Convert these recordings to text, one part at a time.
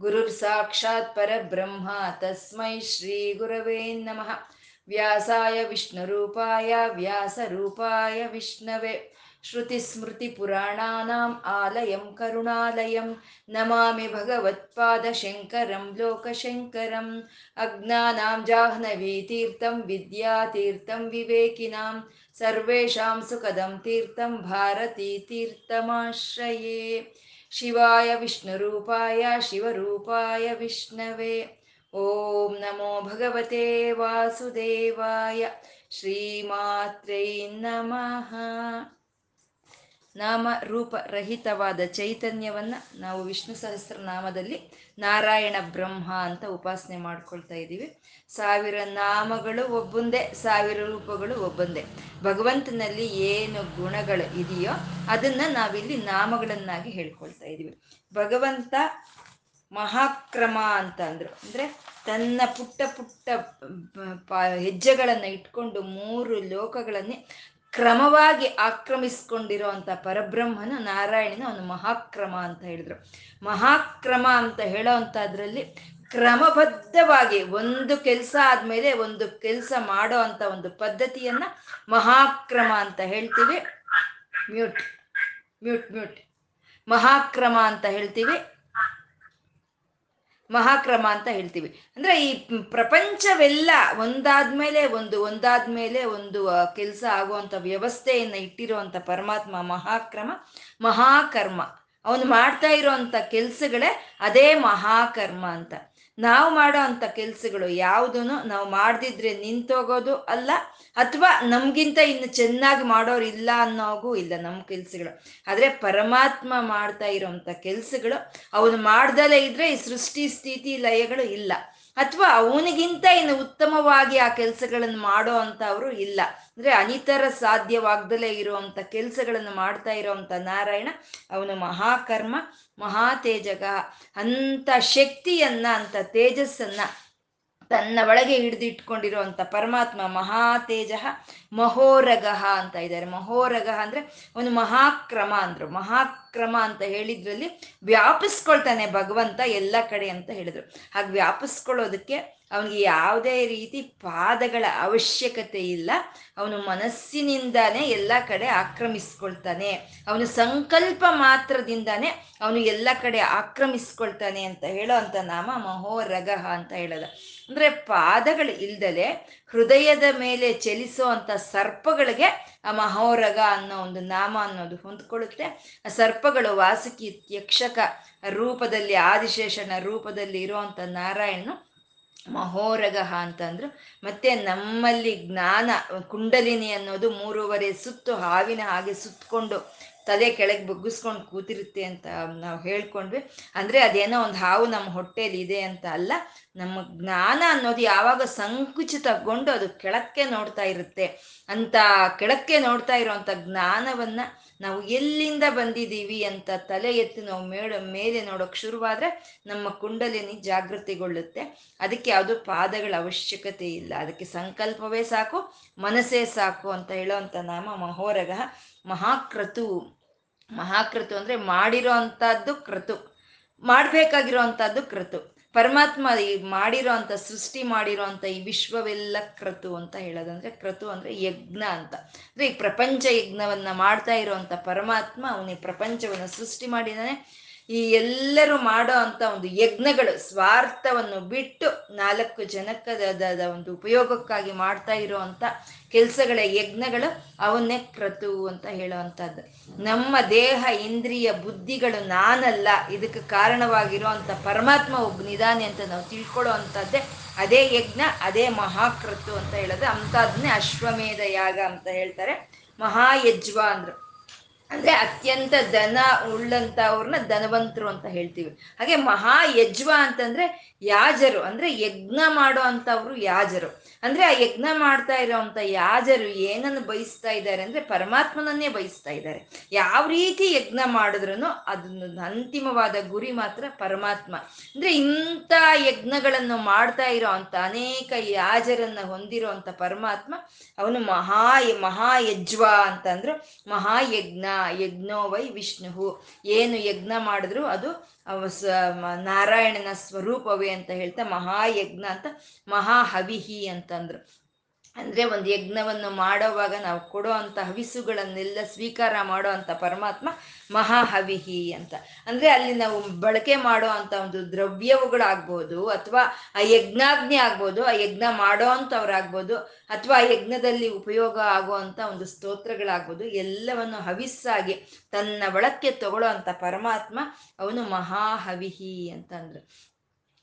गुरुर्साक्षात् परब्रह्मा, तस्मै श्रीगुरवे नमः। व्यासाय विष्णुरूपाय, व्यासरूपाय विष्णवे। श्रुतिस्मृतिपुराणानाम् आलयं, करुणालयं। नमामि भगवत्पादशङ्करं, लोकशङ्करम्। अज्ञानां जाह्नवीतीर्थं, विद्यातीर्थं, विवेकिनां। सर्वेषां सुखदं तीर्थं, भारतीतीर्थमाश्रये। ಶಿವಾಯ ವಿಷ್ಣುರೂಪಾಯ ಶಿವರೂಪಾಯ ವಿಷ್ಣವೇ. ಓಂ ನಮೋ ಭಗವತೆ ವಾಸುದೇವಾಯ. ಶ್ರೀಮಾತ್ರೈ ನಮಃ. ನಾಮ ರೂಪ ರಹಿತವಾದ ಚೈತನ್ಯವನ್ನ ನಾವು ವಿಷ್ಣು ಸಹಸ್ರನಾಮದಲ್ಲಿ ನಾರಾಯಣ ಬ್ರಹ್ಮ ಅಂತ ಉಪಾಸನೆ ಮಾಡ್ಕೊಳ್ತಾ ಇದ್ದೀವಿ. ಸಾವಿರ ನಾಮಗಳು ಒಬ್ಬೊಂದೇ, ಸಾವಿರ ರೂಪಗಳು ಒಬ್ಬೊಂದೇ. ಭಗವಂತನಲ್ಲಿ ಏನು ಗುಣಗಳು ಇದೆಯೋ ಅದನ್ನ ನಾವಿಲ್ಲಿ ನಾಮಗಳನ್ನಾಗಿ ಹೇಳ್ಕೊಳ್ತಾ ಇದ್ದೀವಿ. ಭಗವಂತ ಮಹಾಕ್ರಮ ಅಂತ ಅಂದ್ರು. ಅಂದ್ರೆ ತನ್ನ ಪುಟ್ಟ ಪುಟ್ಟ ಹೆಜ್ಜೆಗಳನ್ನ ಇಟ್ಕೊಂಡು ಮೂರು ಲೋಕಗಳನ್ನೇ ಕ್ರಮವಾಗಿ ಆಕ್ರಮಿಸ್ಕೊಂಡಿರೋ ಅಂತ ಪರಬ್ರಹ್ಮನ ನಾರಾಯಣನ ಒಂದು ಮಹಾಕ್ರಮ ಅಂತ ಹೇಳಿದ್ರು. ಮಹಾಕ್ರಮ ಅಂತ ಹೇಳೋ ಅಂಥದ್ರಲ್ಲಿ ಕ್ರಮಬದ್ಧವಾಗಿ ಒಂದು ಕೆಲಸ ಆದ್ಮೇಲೆ ಒಂದು ಕೆಲಸ ಮಾಡೋ ಅಂತ ಒಂದು ಪದ್ಧತಿಯನ್ನ ಮಹಾಕ್ರಮ ಅಂತ ಹೇಳ್ತೀವಿ. Mute mute mute. ಮಹಾಕ್ರಮ ಅಂತ ಹೇಳ್ತೀವಿ. ಮಹಾಕ್ರಮ ಅಂತ ಹೇಳ್ತೀವಿ. ಅಂದ್ರೆ ಈ ಪ್ರಪಂಚವೆಲ್ಲ ಒಂದಾದ್ಮೇಲೆ ಒಂದು ಒಂದಾದ್ಮೇಲೆ ಒಂದು ಕೆಲಸ ಆಗುವಂತ ವ್ಯವಸ್ಥೆಯನ್ನ ಇಟ್ಟಿರುವಂತ ಪರಮಾತ್ಮ ಮಹಾಕ್ರಮ, ಮಹಾಕರ್ಮ. ಅವನು ಮಾಡ್ತಾ ಇರುವಂತ ಕೆಲ್ಸಗಳೇ ಅದೇ ಮಹಾಕರ್ಮ ಅಂತ. ನಾವು ಮಾಡೋ ಅಂಥ ಕೆಲ್ಸಗಳು ಯಾವುದೂ ನಾವು ಮಾಡ್ದಿದ್ರೆ ನಿಂತೋಗೋದು ಅಲ್ಲ, ಅಥವಾ ನಮ್ಗಿಂತ ಇನ್ನು ಚೆನ್ನಾಗಿ ಮಾಡೋರು ಇಲ್ಲ ಅನ್ನೋಗೂ ಇಲ್ಲ ನಮ್ಮ ಕೆಲ್ಸಗಳು. ಆದ್ರೆ ಪರಮಾತ್ಮ ಮಾಡ್ತಾ ಇರೋಂಥ ಕೆಲ್ಸಗಳು ಅವನು ಮಾಡ್ದಲೇ ಇದ್ರೆ ಈ ಸೃಷ್ಟಿ, ಸ್ಥಿತಿ, ಲಯಗಳು ಇಲ್ಲ. ಅಥವಾ ಅವನಿಗಿಂತ ಇನ್ನು ಉತ್ತಮವಾಗಿ ಆ ಕೆಲಸಗಳನ್ನು ಮಾಡೋ ಅಂತವ್ರು ಇಲ್ಲ. ಅಂದ್ರೆ ಅನಿತರ ಸಾಧ್ಯವಾಗ್ದಲೇ ಇರುವಂತ ಕೆಲಸಗಳನ್ನು ಮಾಡ್ತಾ ಇರೋವಂಥ ನಾರಾಯಣ ಅವನು ಮಹಾಕರ್ಮ ಮಹಾ ಅಂಥ ಶಕ್ತಿಯನ್ನ ಅಂತ ತೇಜಸ್ಸನ್ನ ತನ್ನ ಒಳಗೆ ಹಿಡಿದಿಟ್ಕೊಂಡಿರುವಂಥ ಪರಮಾತ್ಮ ಮಹಾ ತೇಜ ಮಹೋರಗಹ ಅಂತ ಇದ್ದಾರೆ. ಮಹೋರಗಹ ಅಂದ್ರೆ ಒಂದು ಮಹಾಕ್ರಮ ಅಂದ್ರು. ಮಹಾಕ್ರಮ ಅಂತ ಹೇಳಿದ್ರಲ್ಲಿ ವ್ಯಾಪಿಸ್ಕೊಳ್ತಾನೆ ಭಗವಂತ ಎಲ್ಲ ಕಡೆ ಅಂತ ಹೇಳಿದರು. ಹಾಗೆ ವ್ಯಾಪಿಸ್ಕೊಳ್ಳೋದಕ್ಕೆ ಅವನಿಗೆ ಯಾವುದೇ ರೀತಿ ಪಾದಗಳ ಅವಶ್ಯಕತೆ ಇಲ್ಲ. ಅವನು ಮನಸ್ಸಿನಿಂದಾನೇ ಎಲ್ಲ ಕಡೆ ಆಕ್ರಮಿಸ್ಕೊಳ್ತಾನೆ. ಅವನು ಸಂಕಲ್ಪ ಮಾತ್ರದಿಂದಾನೇ ಅವನು ಎಲ್ಲ ಕಡೆ ಆಕ್ರಮಿಸ್ಕೊಳ್ತಾನೆ ಅಂತ ಹೇಳೋ ಅಂತ ನಾಮ ಮಹೋರಗಹ ಅಂತ ಹೇಳೋದ. ಅಂದರೆ ಪಾದಗಳು ಇಲ್ದಲೆ ಹೃದಯದ ಮೇಲೆ ಚಲಿಸೋ ಅಂತ ಸರ್ಪಗಳಿಗೆ ಆ ಮಹೋರಗ ಅನ್ನೋ ಒಂದು ನಾಮ ಅನ್ನೋದು ಹೊಂದ್ಕೊಳ್ಳುತ್ತೆ. ಆ ಸರ್ಪಗಳು ವಾಸುಕಿ ಯಕ್ಷಕ ರೂಪದಲ್ಲಿ, ಆದಿಶೇಷನ ರೂಪದಲ್ಲಿ ಇರುವಂತ ನಾರಾಯಣನು ಮಹೋರಗಹ ಅಂತಂದ್ರು. ಮತ್ತೆ ನಮ್ಮಲ್ಲಿ ಜ್ಞಾನ, ಕುಂಡಲಿನಿ ಅನ್ನೋದು ಮೂರುವರೆ ಸುತ್ತು ಹಾವಿನ ಹಾಗೆ ಸುತ್ತಕೊಂಡು ತಲೆ ಕೆಳಗೆ ಬುಗ್ಗಿಸ್ಕೊಂಡು ಕೂತಿರುತ್ತೆ ಅಂತ ನಾವು ಹೇಳ್ಕೊಂಡ್ವಿ. ಅಂದ್ರೆ ಅದೇನೋ ಒಂದು ಹಾವು ನಮ್ಮ ಹೊಟ್ಟೆಯಲ್ಲಿ ಇದೆ ಅಂತ ಅಲ್ಲ, ನಮ್ಮ ಜ್ಞಾನ ಅನ್ನೋದು ಯಾವಾಗ ಸಂಕುಚಿತಗೊಂಡು ಅದು ಕೆಳಕ್ಕೆ ನೋಡ್ತಾ ಇರುತ್ತೆ. ಅಂತ ಕೆಳಕ್ಕೆ ನೋಡ್ತಾ ಇರೋವಂಥ ಜ್ಞಾನವನ್ನ ನಾವು ಎಲ್ಲಿಂದ ಬಂದಿದ್ದೀವಿ ಅಂತ ತಲೆ ಎತ್ತಿ ನಾವು ಮೇಡ, ಮೇಲೆ ನೋಡೋಕೆ ಶುರುವಾದ್ರೆ ನಮ್ಮ ಕುಂಡಲಿನಿ ಜಾಗೃತಿಗೊಳ್ಳುತ್ತೆ. ಅದಕ್ಕೆ ಯಾವುದು ಪಾದಗಳ ಅವಶ್ಯಕತೆ ಇಲ್ಲ. ಅದಕ್ಕೆ ಸಂಕಲ್ಪವೇ ಸಾಕು, ಮನಸ್ಸೇ ಸಾಕು ಅಂತ ಹೇಳೋವಂಥ ನಾಮ ಮಹೋರಗ ಮಹಾಕ್ರತು ಮಹಾಕ್ರತು ಅಂದ್ರೆ ಮಾಡಿರೋ ಅಂಥದ್ದು ಕೃತು. ಮಾಡ್ಬೇಕಾಗಿರೋ ಅಂಥದ್ದು ಕ್ರತು ಪರಮಾತ್ಮ ಈ ಮಾಡಿರೋ ಅಂತ, ಸೃಷ್ಟಿ ಮಾಡಿರೋ ಅಂತ ಈ ವಿಶ್ವವೆಲ್ಲ ಕ್ರತು ಅಂತ ಹೇಳೋದಂದ್ರೆ ಕ್ರತು ಅಂದ್ರೆ ಯಜ್ಞ ಅಂತ. ಅಂದ್ರೆ ಈ ಪ್ರಪಂಚ ಯಜ್ಞವನ್ನ ಮಾಡ್ತಾ ಇರೋವಂಥ ಪರಮಾತ್ಮ ಅವನಿಗೆ ಪ್ರಪಂಚವನ್ನು ಸೃಷ್ಟಿ ಮಾಡಿದಾನೆ ಈ ಎಲ್ಲರೂ ಮಾಡೋ ಅಂತ ಒಂದು ಯಜ್ಞಗಳು, ಸ್ವಾರ್ಥವನ್ನು ಬಿಟ್ಟು ನಾಲ್ಕು ಜನಕ್ಕದಾದ ಒಂದು ಉಪಯೋಗಕ್ಕಾಗಿ ಮಾಡ್ತಾ ಇರುವಂತ ಕೆಲಸಗಳ ಯಜ್ಞಗಳು ಅವನ್ನೇ ಕ್ರತು ಅಂತ ಹೇಳುವಂಥದ್ದು ನಮ್ಮ ದೇಹ, ಇಂದ್ರಿಯ, ಬುದ್ಧಿಗಳು ನಾನಲ್ಲ. ಇದಕ್ಕೆ ಕಾರಣವಾಗಿರುವಂತ ಪರಮಾತ್ಮ ಒಬ್ಬ ನಿಧಾನಿ ಅಂತ ನಾವು ತಿಳ್ಕೊಳ್ಳೋ ಅಂಥದ್ದೇ ಅದೇ ಯಜ್ಞ, ಅದೇ ಮಹಾಕೃತು ಅಂತ ಹೇಳೋದು. ಅಂಥದ್ನೇ ಅಶ್ವಮೇಧ ಯಾಗ ಅಂತ ಹೇಳ್ತಾರೆ. ಮಹಾಯಜ್ವ ಅಂದ್ರು. ಅಂದ್ರೆ ಅತ್ಯಂತ ದನ ಉಳ್ಳಂತವ್ರನ್ನ ಧನವಂತರು ಅಂತ ಹೇಳ್ತೀವಿ. ಹಾಗೆ ಮಹಾ ಯಜ್ವ ಅಂತಂದ್ರೆ ಯಾಜರು, ಅಂದ್ರೆ ಯಜ್ಞ ಮಾಡೋ ಅಂತವ್ರು ಯಾಜರು. ಅಂದ್ರೆ ಆ ಯಜ್ಞ ಮಾಡ್ತಾ ಇರೋಂಥ ಯಾಜರು ಏನನ್ನು ಬಯಸ್ತಾ ಇದ್ದಾರೆ ಅಂದ್ರೆ ಪರಮಾತ್ಮನನ್ನೇ ಬಯಸ್ತಾ ಇದ್ದಾರೆ. ಯಾವ ರೀತಿ ಯಜ್ಞ ಮಾಡಿದ್ರು ಅದನ್ನ ಅಂತಿಮವಾದ ಗುರಿ ಮಾತ್ರ ಪರಮಾತ್ಮ. ಅಂದ್ರೆ ಇಂಥ ಯಜ್ಞಗಳನ್ನು ಮಾಡ್ತಾ ಇರೋ ಅಂತ ಅನೇಕ ಯಾಜರನ್ನ ಹೊಂದಿರುವಂಥ ಪರಮಾತ್ಮ ಅವನು ಮಹಾ ಮಹಾಯಜ್ವ ಅಂತಂದ್ರು ಮಹಾಯಜ್ಞ ಯಜ್ಞೋ ವೈ ವಿಷ್ಣು ಏನು ಯಜ್ಞ ಮಾಡಿದ್ರು ಅದು ನಾರಾಯಣನ ಸ್ವರೂಪವೇ ಅಂತ ಹೇಳ್ತಾ ಮಹಾಯಜ್ಞ ಅಂತ ಮಹಾಹವಿಹಿ ಅಂತಂದ್ರು. ಅಂದ್ರೆ ಒಂದು ಯಜ್ಞವನ್ನು ಮಾಡೋವಾಗ ನಾವು ಕೊಡೋ ಅಂತ ಹವಿಸುಗಳನ್ನೆಲ್ಲ ಸ್ವೀಕಾರ ಮಾಡೋ ಅಂತ ಪರಮಾತ್ಮ ಮಹಾಹವಿಹಿ ಅಂತ. ಅಂದ್ರೆ ಅಲ್ಲಿ ನಾವು ಬಳಕೆ ಮಾಡೋ ಅಂತ ಒಂದು ದ್ರವ್ಯವುಗಳಾಗ್ಬೋದು ಅಥವಾ ಆ ಯಜ್ಞಾಗ್ನಿ ಆಗ್ಬೋದು, ಆ ಯಜ್ಞ ಮಾಡೋ ಅಂಥವ್ರಾಗ್ಬೋದು ಅಥವಾ ಆ ಯಜ್ಞದಲ್ಲಿ ಉಪಯೋಗ ಆಗುವಂತ ಒಂದು ಸ್ತೋತ್ರಗಳಾಗ್ಬೋದು, ಎಲ್ಲವನ್ನು ಹವಿಸ್ಸಾಗಿ ತನ್ನ ಒಳಕ್ಕೆ ತಗೊಳ್ಳೋ ಅಂತ ಪರಮಾತ್ಮ ಅವನು ಮಹಾಹವಿಹಿ ಅಂತಂದ್ರು.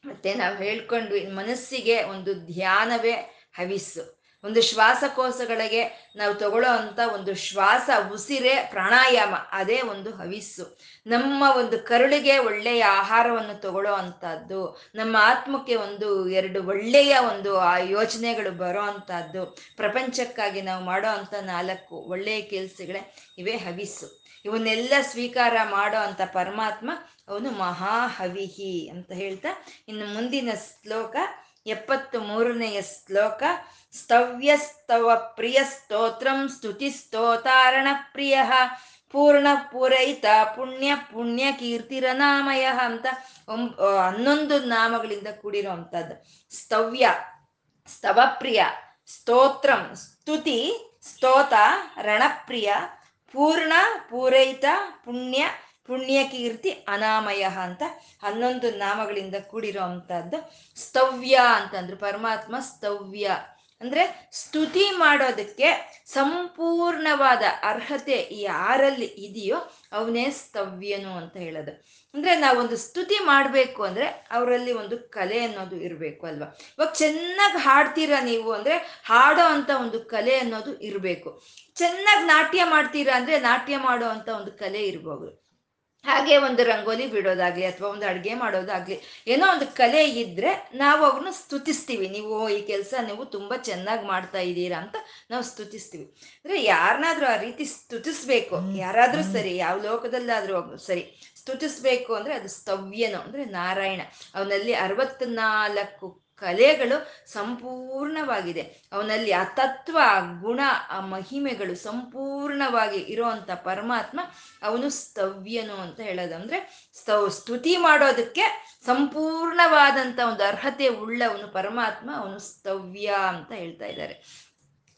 ಮತ್ತೆ ನಾವು ಹೇಳ್ಕೊಂಡ್ವಿ ಮನಸ್ಸಿಗೆ ಒಂದು ಧ್ಯಾನವೇ ಹವಿಸ್ಸು ಒಂದು ಶ್ವಾಸಕೋಶಗಳಿಗೆ ನಾವು ತಗೊಳ್ಳೋ ಅಂತ ಒಂದು ಶ್ವಾಸ, ಉಸಿರೇ ಪ್ರಾಣಾಯಾಮ, ಅದೇ ಒಂದು ಹವಿಸ್ಸು ನಮ್ಮ ಒಂದು ಕರುಳಿಗೆ ಒಳ್ಳೆಯ ಆಹಾರವನ್ನು ತಗೊಳ್ಳೋ ಅಂಥದ್ದು, ನಮ್ಮ ಆತ್ಮಕ್ಕೆ ಒಂದು ಎರಡು ಒಳ್ಳೆಯ ಒಂದು ಆ ಯೋಚನೆಗಳು ಬರೋ ಅಂಥದ್ದು, ಪ್ರಪಂಚಕ್ಕಾಗಿ ನಾವು ಮಾಡೋ ಅಂಥ ನಾಲ್ಕು ಒಳ್ಳೆಯ ಕೆಲಸಗಳೇ ಇವೇ ಹವಿಸ್ಸು ಇವನ್ನೆಲ್ಲ ಸ್ವೀಕಾರ ಮಾಡೋ ಅಂತ ಪರಮಾತ್ಮ ಅವನು ಮಹಾಹವಿಹಿ ಅಂತ ಹೇಳ್ತಾ ಇನ್ನು ಮುಂದಿನ ಶ್ಲೋಕ ಎಪ್ಪತ್ತು ಮೂರನೆಯ ಶ್ಲೋಕ, ಸ್ತವ್ಯಸ್ತವ ಪ್ರಿಯ ಸ್ತೋತ್ರಂ ಸ್ತುತಿ ಸ್ತೋತಾರಣ ಪ್ರಿಯ, ಪೂರ್ಣ ಪೂರೈತ ಪುಣ್ಯ ಪುಣ್ಯ ಕೀರ್ತಿರನಾಮಯ ಅಂತ ಹನ್ನೊಂದು ನಾಮಗಳಿಂದ ಕೂಡಿರೋ ಅಂಥದ್ದು ಸ್ತವ್ಯ, ಸ್ತವಪ್ರಿಯ, ಸ್ತೋತ್ರಂ ಸ್ತುತಿ, ಸ್ತೋತ, ರಣಪ್ರಿಯ, ಪೂರ್ಣ ಪೂರೈತ ಪುಣ್ಯ ಪುಣ್ಯಕೀರ್ತಿ ಅನಾಮಯ ಅಂತ ಹನ್ನೊಂದು ನಾಮಗಳಿಂದ ಕೂಡಿರೋ ಅಂಥದ್ದು ಸ್ತವ್ಯ ಅಂತಂದ್ರು, ಪರಮಾತ್ಮ ಸ್ತವ್ಯ. ಅಂದ್ರೆ ಸ್ತುತಿ ಮಾಡೋದಕ್ಕೆ ಸಂಪೂರ್ಣವಾದ ಅರ್ಹತೆ ಯಾರಲ್ಲಿ ಇದೆಯೋ ಅವನೇ ಸ್ತವ್ಯನು ಅಂತ ಹೇಳೋದು. ಅಂದ್ರೆ ನಾವೊಂದು ಸ್ತುತಿ ಮಾಡಬೇಕು ಅಂದ್ರೆ ಅವರಲ್ಲಿ ಒಂದು ಕಲೆ ಅನ್ನೋದು ಇರಬೇಕು ಅಲ್ವಾ? ಇವಾಗ ಚೆನ್ನಾಗಿ ಹಾಡ್ತೀರಾ ನೀವು ಅಂದ್ರೆ ಹಾಡೋ ಅಂತ ಒಂದು ಕಲೆ ಅನ್ನೋದು ಇರಬೇಕು. ಚೆನ್ನಾಗಿ ನಾಟ್ಯ ಮಾಡ್ತೀರಾ ಅಂದ್ರೆ ನಾಟ್ಯ ಮಾಡೋ ಅಂತ ಒಂದು ಕಲೆ ಇರ್ಬೋದು. ಹಾಗೆ ಒಂದು ರಂಗೋಲಿ ಬಿಡೋದಾಗ್ಲಿ ಅಥವಾ ಒಂದು ಅಡುಗೆ ಮಾಡೋದಾಗ್ಲಿ ಏನೋ ಒಂದು ಕಲೆ ಇದ್ರೆ ನಾವು ಅವ್ರನ್ನ ಸ್ತುತಿಸ್ತೀವಿ. ನೀವು ಈ ಕೆಲಸ ನೀವು ತುಂಬಾ ಚೆನ್ನಾಗಿ ಮಾಡ್ತಾ ಇದ್ದೀರಾ ಅಂತ ನಾವು ಸ್ತುತಿಸ್ತೀವಿ. ಅಂದ್ರೆ ಯಾರನ್ನಾದ್ರೂ ಆ ರೀತಿ ಸ್ತುತಿಸ್ಬೇಕು. ಯಾರಾದ್ರೂ ಸರಿ ಯಾವ ಲೋಕದಲ್ಲಾದ್ರೂ ಸರಿ ಸ್ತುತಿಸ್ಬೇಕು ಅಂದ್ರೆ ಅದು ಸ್ತವ್ಯನು ಅಂದ್ರೆ ನಾರಾಯಣ. ಅವನಲ್ಲಿ ಅರವತ್ನಾಲ್ಕು ಕಲೆಗಳು ಸಂಪೂರ್ಣವಾಗಿದೆ. ಅವನಲ್ಲಿ ಆ ತತ್ವ ಗುಣ, ಆ ಮಹಿಮೆಗಳು ಸಂಪೂರ್ಣವಾಗಿ ಇರುವಂತ ಪರಮಾತ್ಮ ಅವನು ಸ್ತವ್ಯನು ಅಂತ ಹೇಳೋದಂದ್ರೆ ಸ್ತವ್ ಸ್ತುತಿ ಮಾಡೋದಕ್ಕೆ ಸಂಪೂರ್ಣವಾದಂತ ಒಂದು ಅರ್ಹತೆ ಉಳ್ಳವನು ಪರಮಾತ್ಮ, ಅವನು ಸ್ತವ್ಯ ಅಂತ ಹೇಳ್ತಾ ಇದ್ದಾರೆ.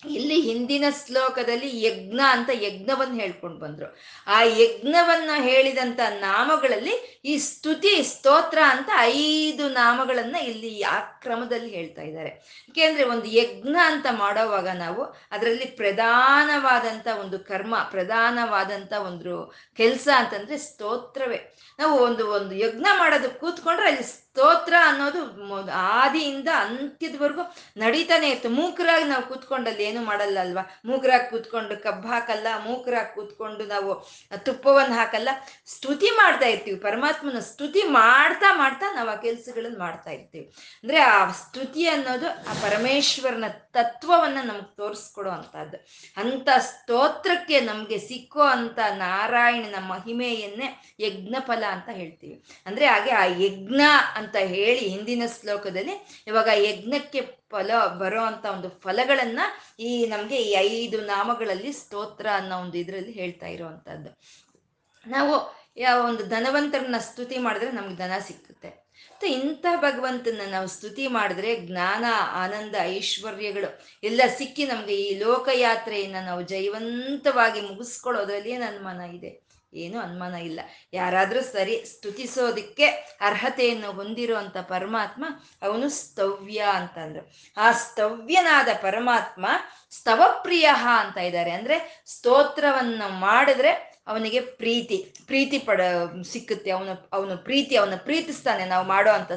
ಇಲ್ಲಿ ಹಿಂದಿನ ಶ್ಲೋಕದಲ್ಲಿ ಯಜ್ಞ ಅಂತ ಯಜ್ಞವನ್ನು ಹೇಳ್ಕೊಂಡು ಬಂದ್ರು. ಆ ಯಜ್ಞವನ್ನ ಹೇಳಿದಂತ ನಾಮಗಳಲ್ಲಿ ಈ ಸ್ತುತಿ, ಸ್ತೋತ್ರ ಅಂತ ಐದು ನಾಮಗಳನ್ನ ಇಲ್ಲಿ ಆ ಕ್ರಮದಲ್ಲಿ ಹೇಳ್ತಾ ಇದ್ದಾರೆ. ಯಾಕೆಂದ್ರೆ ಒಂದು ಯಜ್ಞ ಅಂತ ಮಾಡೋವಾಗ ನಾವು ಅದರಲ್ಲಿ ಪ್ರಧಾನವಾದಂತ ಒಂದು ಕರ್ಮ, ಪ್ರಧಾನವಾದಂತ ಒಂದು ಕೆಲಸ ಅಂತಂದ್ರೆ ಸ್ತೋತ್ರವೇ. ನಾವು ಒಂದು ಒಂದು ಯಜ್ಞ ಮಾಡೋದು ಕೂತ್ಕೊಂಡ್ರೆ ಅಲ್ಲಿ ಸ್ತೋತ್ರ ಅನ್ನೋದು ಆದಿಯಿಂದ ಅಂತ್ಯದವರೆಗೂ ನಡೀತಾನೆ ಇತ್ತು. ಮೂಕರಾಗಿ ನಾವು ಕೂತ್ಕೊಂಡಲ್ಲಿ ಏನು ಮಾಡಲ್ಲ ಅಲ್ವಾ ಮೂಕರಾಗಿ ಕೂತ್ಕೊಂಡು ಕಬ್ಬು ಹಾಕಲ್ಲ, ಮೂಕರಾಗಿ ಕೂತ್ಕೊಂಡು ನಾವು ತುಪ್ಪವನ್ನು ಹಾಕಲ್ಲ. ಸ್ತುತಿ ಮಾಡ್ತಾ ಇರ್ತೀವಿ. ಪರಮಾತ್ಮನ ಸ್ತುತಿ ಮಾಡ್ತಾ ಮಾಡ್ತಾ ನಾವು ಆ ಕೆಲಸಗಳನ್ನು ಮಾಡ್ತಾ ಇರ್ತೀವಿ. ಅಂದ್ರೆ ಆ ಸ್ತುತಿ ಅನ್ನೋದು ಆ ಪರಮೇಶ್ವರನ ತತ್ವವನ್ನ ನಮ್ಗೆ ತೋರಿಸ್ಕೊಡೋ ಅಂತದ್ದು ಅಂತ ಸ್ತೋತ್ರಕ್ಕೆ ನಮ್ಗೆ ಸಿಕ್ಕೋ ಅಂತ ನಾರಾಯಣನ ಮಹಿಮೆಯನ್ನೇ ಯಜ್ಞ ಫಲ ಅಂತ ಹೇಳ್ತೀವಿ. ಅಂದ್ರೆ ಹಾಗೆ ಆ ಯಜ್ಞ ಅಂತ ಹೇಳಿ ಹಿಂದಿನ ಶ್ಲೋಕದಲ್ಲಿ ಇವಾಗ ಯಜ್ಞಕ್ಕೆ ಫಲ ಬರೋ ಅಂತ ಒಂದು ಫಲಗಳನ್ನ ಈ ನಮ್ಗೆ ಈ ಐದು ನಾಮಗಳಲ್ಲಿ ಸ್ತೋತ್ರ ಅನ್ನೋ ಒಂದು ಇದರಲ್ಲಿ ಹೇಳ್ತಾ ಇರುವಂತದ್ದು ನಾವು ಯಾವ ಒಂದು ಧನವಂತರನ್ನ ಸ್ತುತಿ ಮಾಡಿದ್ರೆ ನಮ್ಗೆ ಧನ ಸಿಕ್ಕುತ್ತೆ. ಮತ್ತೆ ಇಂಥ ಭಗವಂತನ ನಾವು ಸ್ತುತಿ ಮಾಡಿದ್ರೆ ಜ್ಞಾನ, ಆನಂದ, ಐಶ್ವರ್ಯಗಳು ಎಲ್ಲ ಸಿಕ್ಕಿ ನಮ್ಗೆ ಈ ಲೋಕಯಾತ್ರೆಯನ್ನ ನಾವು ಜೈವಂತವಾಗಿ ಮುಗಿಸ್ಕೊಳ್ಳೋದ್ರಲ್ಲಿ ನನ್ನ ಮನ ಇದೆ. ಏನು ಅನುಮಾನ ಇಲ್ಲ. ಯಾರಾದ್ರೂ ಸರಿ ಸ್ತುತಿಸೋದಕ್ಕೆ ಅರ್ಹತೆಯನ್ನು ಹೊಂದಿರುವಂಥ ಪರಮಾತ್ಮ ಅವನು ಸ್ತವ್ಯ ಅಂತಂದ್ರು. ಆ ಸ್ತವ್ಯನಾದ ಪರಮಾತ್ಮ ಸ್ತವಪ್ರಿಯ ಅಂತ ಇದ್ದಾರೆ. ಅಂದ್ರೆ ಸ್ತೋತ್ರವನ್ನು ಮಾಡಿದ್ರೆ ಅವನಿಗೆ ಪ್ರೀತಿ ಪ್ರೀತಿ ಪಡ, ಸಿಕ್ಕುತ್ತೆ. ಅವನು ಅವನು ಪ್ರೀತಿ, ಅವನ ಪ್ರೀತಿಸ್ತಾನೆ ನಾವು ಮಾಡೋ ಅಂತ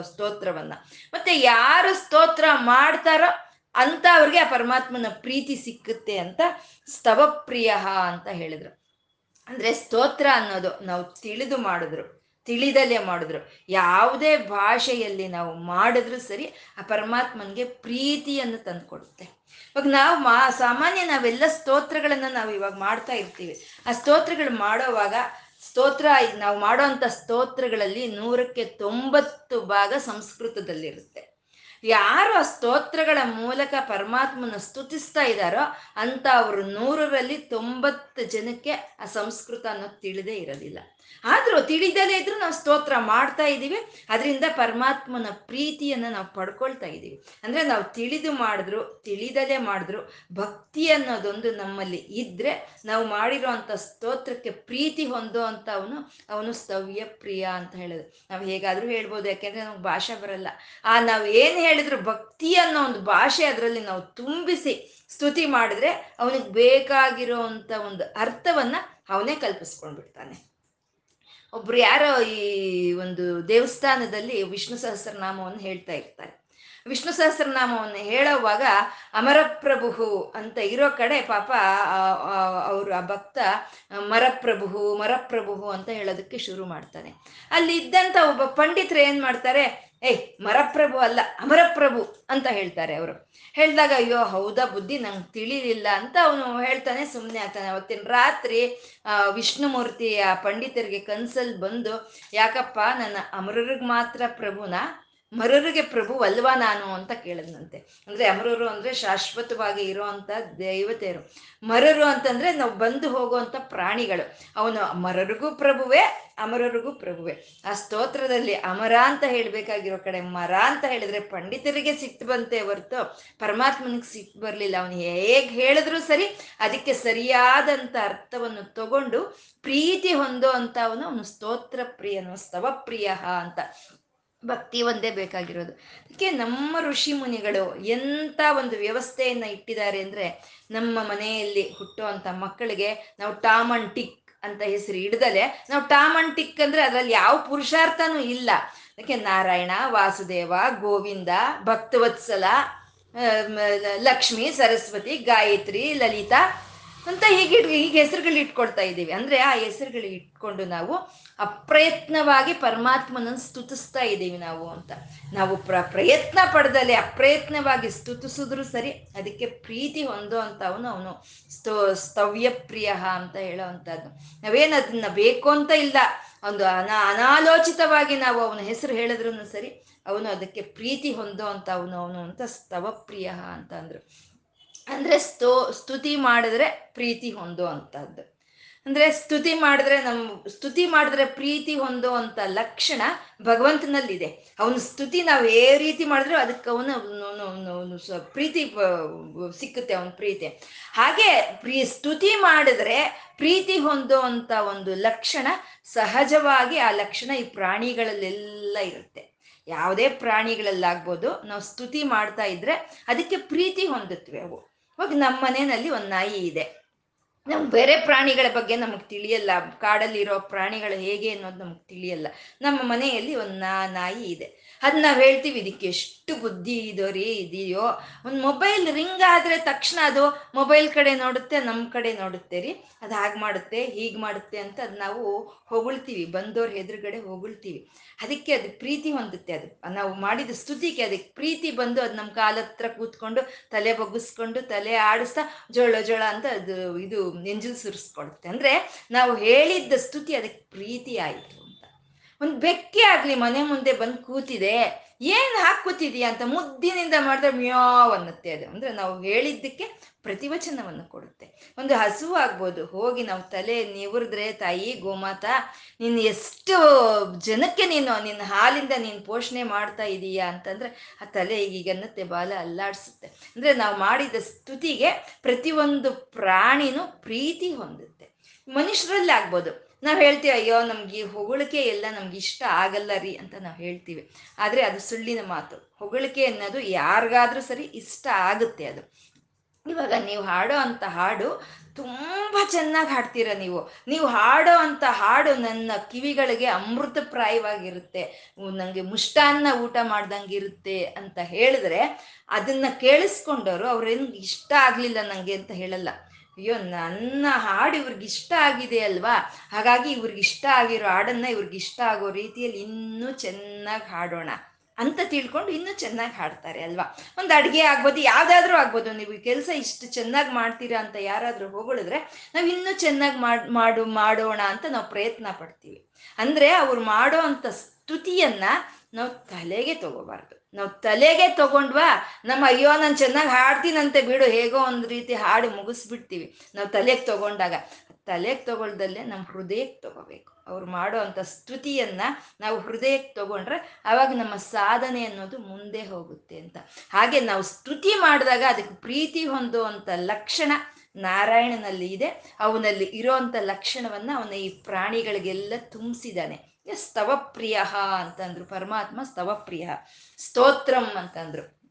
ಸ್ತೋತ್ರವನ್ನ. ಮತ್ತೆ ಯಾರು ಸ್ತೋತ್ರ ಮಾಡ್ತಾರೋ ಅಂತ ಅವ್ರಿಗೆ ಆ ಪರಮಾತ್ಮನ ಪ್ರೀತಿ ಸಿಕ್ಕುತ್ತೆ ಅಂತ ಸ್ತವಪ್ರಿಯ ಅಂತ ಹೇಳಿದ್ರು. ಅಂದ್ರೆ ಸ್ತೋತ್ರ ಅನ್ನೋದು ನಾವು ತಿಳಿದು ಮಾಡಿದ್ರು, ತಿಳಿದಲೇ ಮಾಡಿದ್ರು. ಯಾವುದೇ ಭಾಷೆಯಲ್ಲಿ ನಾವು ಮಾಡಿದ್ರು ಸರಿ ಆ ಪರಮಾತ್ಮನಿಗೆ ಪ್ರೀತಿಯನ್ನು ತಂದುಕೊಡುತ್ತೆ. ಇವಾಗ ನಾವು ಮಾ, ಸಾಮಾನ್ಯ ನಾವೆಲ್ಲ ಸ್ತೋತ್ರಗಳನ್ನು ನಾವು ಇವಾಗ ಮಾಡ್ತಾ ಇರ್ತೀವಿ. ಆ ಸ್ತೋತ್ರಗಳು ಮಾಡೋವಾಗ ಸ್ತೋತ್ರ, ನಾವು ಮಾಡೋವಂಥ ಸ್ತೋತ್ರಗಳಲ್ಲಿ ನೂರಕ್ಕೆ ತೊಂಬತ್ತು ಭಾಗ ಸಂಸ್ಕೃತದಲ್ಲಿರುತ್ತೆ. ಯಾರು ಆ ಸ್ತೋತ್ರಗಳ ಮೂಲಕ ಪರಮಾತ್ಮನ ಸ್ತುತಿಸ್ತಾ ಇದ್ದಾರೋ ಅಂತ ಅವರು ನೂರರಲ್ಲಿ ತೊಂಬತ್ತು ಜನಕ್ಕೆ ಆ ಸಂಸ್ಕೃತ ಅನ್ನೋದು ತಿಳಿದೇ ಇರೋದಿಲ್ಲ. ಆದರೂ ತಿಳಿದಲೇ ಇದ್ರೂ ನಾವು ಸ್ತೋತ್ರ ಮಾಡ್ತಾ ಇದ್ದೀವಿ. ಅದರಿಂದ ಪರಮಾತ್ಮನ ಪ್ರೀತಿಯನ್ನು ನಾವು ಪಡ್ಕೊಳ್ತಾ ಇದ್ದೀವಿ. ಅಂದರೆ ನಾವು ತಿಳಿದು ಮಾಡಿದ್ರು, ತಿಳಿದಲೇ ಮಾಡಿದ್ರು, ಭಕ್ತಿ ಅನ್ನೋದೊಂದು ನಮ್ಮಲ್ಲಿ ಇದ್ದರೆ ನಾವು ಮಾಡಿರೋ ಸ್ತೋತ್ರಕ್ಕೆ ಪ್ರೀತಿ ಹೊಂದೋ ಅಂತ ಅವನು ಅವನು ಸ್ತವ್ಯ ಪ್ರಿಯ ಅಂತ ಹೇಳೋದು. ನಾವು ಹೇಗಾದರೂ ಹೇಳ್ಬೋದು, ಯಾಕೆಂದರೆ ನಮ್ಗೆ ಭಾಷೆ ಬರಲ್ಲ. ಆ ನಾವು ಏನು ಹೇಳಿದ್ರು ಭಕ್ತಿ ಅನ್ನೋ ಒಂದು ಭಾಷೆ ಅದರಲ್ಲಿ ನಾವು ತುಂಬಿಸಿ ಸ್ತುತಿ ಮಾಡಿದ್ರೆ ಅವನಿಗೆ ಬೇಕಾಗಿರೋ ಅಂಥ ಒಂದು ಅರ್ಥವನ್ನ ಅವನೇ ಕಲ್ಪಿಸ್ಕೊಂಡ್ಬಿಡ್ತಾನೆ. ಒಬ್ರು ಯಾರೋ ಈ ಒಂದು ದೇವಸ್ಥಾನದಲ್ಲಿ ವಿಷ್ಣು ಸಹಸ್ರನಾಮವನ್ನು ಹೇಳ್ತಾ ಇರ್ತಾರೆ. ವಿಷ್ಣು ಸಹಸ್ರನಾಮವನ್ನು ಹೇಳೋವಾಗ ಅಮರಪ್ರಭು ಅಂತ ಇರೋ ಕಡೆ ಪಾಪ ಅವರು ಆ ಭಕ್ತ ಮರಪ್ರಭು ಮರಪ್ರಭು ಅಂತ ಹೇಳೋದಕ್ಕೆ ಶುರು ಮಾಡ್ತಾನೆ. ಅಲ್ಲಿ ಇದ್ದಂಥ ಒಬ್ಬ ಪಂಡಿತರು ಏನು ಮಾಡ್ತಾರೆ? ಏಯ್ ಮರಪ್ರಭು ಅಲ್ಲ ಅಮರಪ್ರಭು ಅಂತ ಹೇಳ್ತಾರೆ ಅವರು. ಹೇಳಿದಾಗ ಅಯ್ಯೋ ಹೌದಾ ಬುದ್ಧಿ? ನಂಗೆ ತಿಳಿಲಿಲ್ಲ ಅಂತ ಅವನು ಹೇಳ್ತಾನೆ ಸುಮ್ಮನೆ ಆಗ್ತಾನೆ ಅವತ್ತಿನ ರಾತ್ರಿ ವಿಷ್ಣುಮೂರ್ತಿ ಆ ಪಂಡಿತರಿಗೆ ಕನ್ಸಲ್ಲಿ ಬಂದು ಯಾಕಪ್ಪ ನನ್ನ ಅಮರರಿಗೆ ಮಾತ್ರ ಪ್ರಭುನ? ಮರರಿಗೆ ಪ್ರಭು ಅಲ್ವಾ ನಾನು ಅಂತ ಕೇಳಿದ್ನಂತೆ. ಅಂದ್ರೆ ಅಮರರು ಅಂದ್ರೆ ಶಾಶ್ವತವಾಗಿ ಇರೋವಂಥ ದೇವತೆಯರು. ಮರರು ಅಂತಂದ್ರೆ ನಾವು ಬಂದು ಹೋಗುವಂಥ ಪ್ರಾಣಿಗಳು. ಅವನು ಮರರಿಗೂ ಪ್ರಭುವೇ, ಅಮರರಿಗೂ ಪ್ರಭುವೆ. ಆ ಸ್ತೋತ್ರದಲ್ಲಿ ಅಮರ ಅಂತ ಹೇಳ್ಬೇಕಾಗಿರೋ ಕಡೆ ಮರ ಅಂತ ಹೇಳಿದ್ರೆ ಪಂಡಿತರಿಗೆ ಸಿಕ್ತು ಬಂತೆ ಹೊರ್ತು ಪರಮಾತ್ಮನಿಗೆ ಸಿಕ್ ಬರಲಿಲ್ಲ. ಅವನು ಹೇಗೆ ಹೇಳಿದ್ರು ಸರಿ ಅದಕ್ಕೆ ಸರಿಯಾದಂತ ಅರ್ಥವನ್ನು ತಗೊಂಡು ಪ್ರೀತಿ ಹೊಂದೋ ಅಂತ ಅವನು ಅವನು ಸ್ತೋತ್ರ ಪ್ರಿಯನು ಸ್ತವಪ್ರಿಯ ಅಂತ. ಭಕ್ತಿ ಒಂದೇ ಬೇಕಾಗಿರೋದು. ಅದಕ್ಕೆ ನಮ್ಮ ಋಷಿ ಮುನಿಗಳು ಎಂಥ ಒಂದು ವ್ಯವಸ್ಥೆಯನ್ನು ಇಟ್ಟಿದ್ದಾರೆ ಅಂದರೆ ನಮ್ಮ ಮನೆಯಲ್ಲಿ ಹುಟ್ಟುವಂಥ ಮಕ್ಕಳಿಗೆ ನಾವು ಟಾಮ್ ಅಂಡ್ ಟಿಕ್ ಅಂತ ಹೆಸರು ಹಿಡ್ದಲೆ ನಾವು ಟಾಮ್ ಅಂಡ್ ಟಿಕ್ ಅಂದರೆ ಅದರಲ್ಲಿ ಯಾವ ಪುರುಷಾರ್ಥನೂ ಇಲ್ಲ. ಅದಕ್ಕೆ ನಾರಾಯಣ, ವಾಸುದೇವ, ಗೋವಿಂದ, ಭಕ್ತವತ್ಸಲ ಲಕ್ಷ್ಮಿ, ಸರಸ್ವತಿ, ಗಾಯತ್ರಿ, ಲಲಿತಾ ಅಂತ ಹೀಗೆ ಹೀಗೆ ಹೆಸರುಗಳು ಇಟ್ಕೊಳ್ತಾ ಇದ್ದೀವಿ. ಅಂದ್ರೆ ಆ ಹೆಸರುಗಳು ಇಟ್ಕೊಂಡು ನಾವು ಅಪ್ರಯತ್ನವಾಗಿ ಪರಮಾತ್ಮನನ್ನು ಸ್ತುತಿಸ್ತಾ ಇದ್ದೀವಿ ನಾವು ಅಂತ. ನಾವು ಪ್ರ, ಪ್ರಯತ್ನ ಪಡೆದಲ್ಲಿ ಅಪ್ರಯತ್ನವಾಗಿ ಸ್ತುತಿಸಿದ್ರು ಸರಿ ಅದಕ್ಕೆ ಪ್ರೀತಿ ಹೊಂದೋ ಅಂತ ಅವನು. ಅವನು ಸ್ತೋ, ಸ್ತವ್ಯ ಪ್ರಿಯ ಅಂತ ಹೇಳೋವಂಥದ್ದು. ನಾವೇನು ಅದನ್ನ ಬೇಕು ಅಂತ ಇಲ್ಲ. ಒಂದು ಅನಾ, ಅನಾಲೋಚಿತವಾಗಿ ನಾವು ಅವನ ಹೆಸರು ಹೇಳಿದ್ರು ಸರಿ ಅವನು ಅದಕ್ಕೆ ಪ್ರೀತಿ ಹೊಂದೋ ಅಂತ ಅವನು ಅವನು ಅಂತ ಸ್ತವಪ್ರಿಯ ಅಂತ ಅಂದ್ರು. ಅಂದ್ರೆ ಸ್ತೋ, ಸ್ತುತಿ ಮಾಡಿದ್ರೆ ಪ್ರೀತಿ ಹೊಂದೋ ಅಂತದ್ದು ಅಂದ್ರೆ ಸ್ತುತಿ ಮಾಡಿದ್ರೆ ನಮ್, ಸ್ತುತಿ ಮಾಡಿದ್ರೆ ಪ್ರೀತಿ ಹೊಂದೋ ಅಂತ ಲಕ್ಷಣ ಭಗವಂತನಲ್ಲಿದೆ. ಅವನ ಸ್ತುತಿ ನಾವು ಏ ರೀತಿ ಮಾಡಿದ್ರು ಅದಕ್ಕೆ ಅವನು ಪ್ರೀತಿ ಸಿಕ್ಕುತ್ತೆ ಅವನ ಪ್ರೀತಿ. ಹಾಗೆ ಪ್ರೀ, ಸ್ತುತಿ ಮಾಡಿದ್ರೆ ಪ್ರೀತಿ ಹೊಂದೋ ಅಂತ ಒಂದು ಲಕ್ಷಣ ಸಹಜವಾಗಿ ಆ ಲಕ್ಷಣ ಈ ಪ್ರಾಣಿಗಳಲ್ಲೆಲ್ಲ ಇರುತ್ತೆ. ಯಾವುದೇ ಪ್ರಾಣಿಗಳಲ್ಲಾಗ್ಬೋದು, ನಾವು ಸ್ತುತಿ ಮಾಡ್ತಾ ಇದ್ರೆ ಅದಕ್ಕೆ ಪ್ರೀತಿ ಹೊಂದುತ್ತವೆ ಅವು. ಇವಾಗ ನಮ್ಮ ಮನೆಯಲ್ಲಿ ಒಂದು ನಾಯಿ ಇದೆ. ನಮ್ಗೆ ಬೇರೆ ಪ್ರಾಣಿಗಳ ಬಗ್ಗೆ ನಮಗೆ ತಿಳಿಯಲ್ಲ. ಕಾಡಲ್ಲಿರೋ ಪ್ರಾಣಿಗಳು ಹೇಗೆ ಅನ್ನೋದು ನಮ್ಗೆ ತಿಳಿಯಲ್ಲ. ನಮ್ಮ ಮನೆಯಲ್ಲಿ ಒಂದು ನಾಯಿ ಇದೆ. ಅದನ್ನ ನಾವು ಹೇಳ್ತೀವಿ, ಇದಕ್ಕೆ ಎಷ್ಟು ಬುದ್ಧಿ ಇದೋ ರೀ ಇದೆಯೋ. ಒಂದು ಮೊಬೈಲ್ ರಿಂಗ್ ಆದರೆ ತಕ್ಷಣ ಅದು ಮೊಬೈಲ್ ಕಡೆ ನೋಡುತ್ತೆ ನಮ್ಮ ಕಡೆ ನೋಡುತ್ತೆ ರೀ. ಅದು ಹಾಗೆ ಮಾಡುತ್ತೆ, ಹೀಗೆ ಮಾಡುತ್ತೆ ಅಂತ ಅದು ನಾವು ಹೊಗಳ್ತೀವಿ. ಬಂದವ್ರ ಎದುರುಗಡೆ ಹೊಗಳ್ತೀವಿ. ಅದಕ್ಕೆ ಅದು ಪ್ರೀತಿ ಹೊಂದುತ್ತೆ ಅದು. ನಾವು ಮಾಡಿದ ಸ್ತುತಿಗೆ ಅದಕ್ಕೆ ಪ್ರೀತಿ ಬಂದು ಅದು ನಮ್ಮ ಕಾಲ ಹತ್ರ ಕೂತ್ಕೊಂಡು ತಲೆ ಬಗ್ಗಿಸ್ಕೊಂಡು ತಲೆ ಆಡಿಸ್ತಾ ಜೋಳ ಜೋಳ ಅಂತ ಅದು ಇದು, ನೆಂಜಲ್ ಸುರಿಸ್ಕೊಡುತ್ತೆ ಅಂದರೆ ನಾವು ಹೇಳಿದ್ದ ಸ್ತುತಿ ಅದಕ್ಕೆ ಪ್ರೀತಿ ಒಂದು ಬೆಕ್ಕಿ ಆಗಲಿ ಮನೆ ಮುಂದೆ ಬಂದು ಕೂತಿದೆ. ಏನು ಹಾಕುತ್ತಿದೀಯ ಅಂತ ಮುದ್ದಿನಿಂದ ಮಾಡಿದ್ರೆ ಮ್ಯಾವ್ ಅನ್ನತ್ತೆ ಅದು. ಅಂದ್ರೆ ನಾವು ಹೇಳಿದ್ದಕ್ಕೆ ಪ್ರತಿವಚನವನ್ನು ಕೊಡುತ್ತೆ. ಒಂದು ಹಸು ಆಗ್ಬೋದು, ಹೋಗಿ ನಾವು ತಲೆ ನಿವರಿದ್ರೆ, ತಾಯಿ, ಗೋಮಾತ, ನೀನು ಎಷ್ಟು ಜನಕ್ಕೆ ನೀನು ನಿನ್ನ ಹಾಲಿಂದ ನೀನು ಪೋಷಣೆ ಮಾಡ್ತಾ ಇದೀಯಾ ಅಂತಂದ್ರೆ ಆ ತಲೆ ಈಗನ್ನತ್ತೆ ಬಾಲ ಅಲ್ಲಾಡಿಸುತ್ತೆ. ಅಂದ್ರೆ ನಾವು ಮಾಡಿದ ಸ್ತುತಿಗೆ ಪ್ರತಿಯೊಂದು ಪ್ರಾಣಿನೂ ಪ್ರೀತಿ ಹೊಂದುತ್ತೆ. ಮನುಷ್ಯರಲ್ಲಿ ಆಗ್ಬೋದು ನಾವು ಹೇಳ್ತೀವಿ, ಅಯ್ಯೋ, ನಮ್ಗೆ ಈ ಹೊಗಳಿಕೆ ಎಲ್ಲ ನಮ್ಗೆ ಇಷ್ಟ ಆಗಲ್ಲ ರೀ ಅಂತ ನಾವು ಹೇಳ್ತೀವಿ. ಆದರೆ ಅದು ಸುಳ್ಳಿನ ಮಾತು. ಹೊಗಳಿಕೆ ಅನ್ನೋದು ಯಾರಿಗಾದ್ರೂ ಸರಿ ಇಷ್ಟ ಆಗುತ್ತೆ ಅದು. ಇವಾಗ ನೀವು ಹಾಡೋ ಅಂಥ ಹಾಡು ತುಂಬ ಚೆನ್ನಾಗಿ ಹಾಡ್ತೀರ ನೀವು. ನೀವು ಹಾಡೋ ಅಂಥ ಹಾಡು ನನ್ನ ಕಿವಿಗಳಿಗೆ ಅಮೃತಪ್ರಾಯವಾಗಿರುತ್ತೆ. ನನಗೆ ಮುಷ್ಟಾನ್ನ ಊಟ ಮಾಡ್ದಂಗಿರುತ್ತೆ ಅಂತ ಹೇಳಿದ್ರೆ ಅದನ್ನ ಕೇಳಿಸ್ಕೊಂಡವರು ಅವ್ರೇನು ಇಷ್ಟ ಆಗಲಿಲ್ಲ ನನಗೆ ಅಂತ ಹೇಳಲ್ಲ. ಅಯ್ಯೋ, ನನ್ನ ಹಾಡು ಇವ್ರಿಗೆ ಇಷ್ಟ ಆಗಿದೆ ಅಲ್ವಾ? ಹಾಗಾಗಿ ಇವ್ರಿಗೆ ಇಷ್ಟ ಆಗಿರೋ ಹಾಡನ್ನ ಇವ್ರಿಗೆ ಇಷ್ಟ ಆಗೋ ರೀತಿಯಲ್ಲಿ ಇನ್ನೂ ಚೆನ್ನಾಗಿ ಹಾಡೋಣ ಅಂತ ತಿಳ್ಕೊಂಡು ಇನ್ನೂ ಚೆನ್ನಾಗಿ ಹಾಡ್ತಾರೆ ಅಲ್ವಾ? ಒಂದು ಅಡುಗೆ ಆಗ್ಬೋದು, ಯಾವುದಾದ್ರೂ ಆಗ್ಬೋದು. ನೀವು ಕೆಲಸ ಇಷ್ಟು ಚೆನ್ನಾಗಿ ಮಾಡ್ತೀರಾ ಅಂತ ಯಾರಾದರೂ ಹೊಗಳಿದ್ರೆ ನಾವು ಇನ್ನೂ ಚೆನ್ನಾಗಿ ಮಾಡ್, ಮಾಡು, ಮಾಡೋಣ ಅಂತ ನಾವು ಪ್ರಯತ್ನ ಪಡ್ತೀವಿ. ಅಂದರೆ ಅವ್ರು ಮಾಡೋ ಅಂಥ ಸ್ತುತಿಯನ್ನ ನಾವು ತಲೆಗೆ ತಗೋಬಾರ್ದು. ನಾವು ತಲೆಗೆ ತಗೊಂಡ್ವಾ ನಮ್ಮ ಅಯ್ಯೋ ನಾನು ಚೆನ್ನಾಗಿ ಹಾಡ್ತೀನಂತೆ ಬಿಡು, ಹೇಗೋ ಒಂದು ರೀತಿ ಹಾಡು ಮುಗಿಸ್ಬಿಡ್ತೀವಿ. ನಾವು ತಲೆಗೆ ತಗೊಂಡಾಗ, ತಲೆಗೆ ತಗೊಳ್ದಲ್ಲೇ ನಮ್ಮ ಹೃದಯಕ್ಕೆ ತಗೋಬೇಕು. ಅವ್ರು ಮಾಡೋ ಅಂಥ ಸ್ತುತಿಯನ್ನ ನಾವು ಹೃದಯಕ್ಕೆ ತಗೊಂಡ್ರೆ ಅವಾಗ ನಮ್ಮ ಸಾಧನೆ ಅನ್ನೋದು ಮುಂದೆ ಹೋಗುತ್ತೆ ಅಂತ. ಹಾಗೆ ನಾವು ಸ್ತುತಿ ಮಾಡಿದಾಗ ಅದಕ್ಕೆ ಪ್ರೀತಿ ಹೊಂದುವಂಥ ಲಕ್ಷಣ ನಾರಾಯಣನಲ್ಲಿ ಇದೆ. ಅವನಲ್ಲಿ ಇರೋವಂಥ ಲಕ್ಷಣವನ್ನ ಅವನ ಈ ಪ್ರಾಣಿಗಳಿಗೆಲ್ಲ ತುಂಬಿಸಿದಾನೆ ಸ್ತವಪ್ರಿಯ ಅಂತಂದ್ರು. ಪರಮಾತ್ಮ ಸ್ತವಪ್ರಿಯ. ಸ್ತೋತ್ರಂ ಅಂತಂದ್ರು.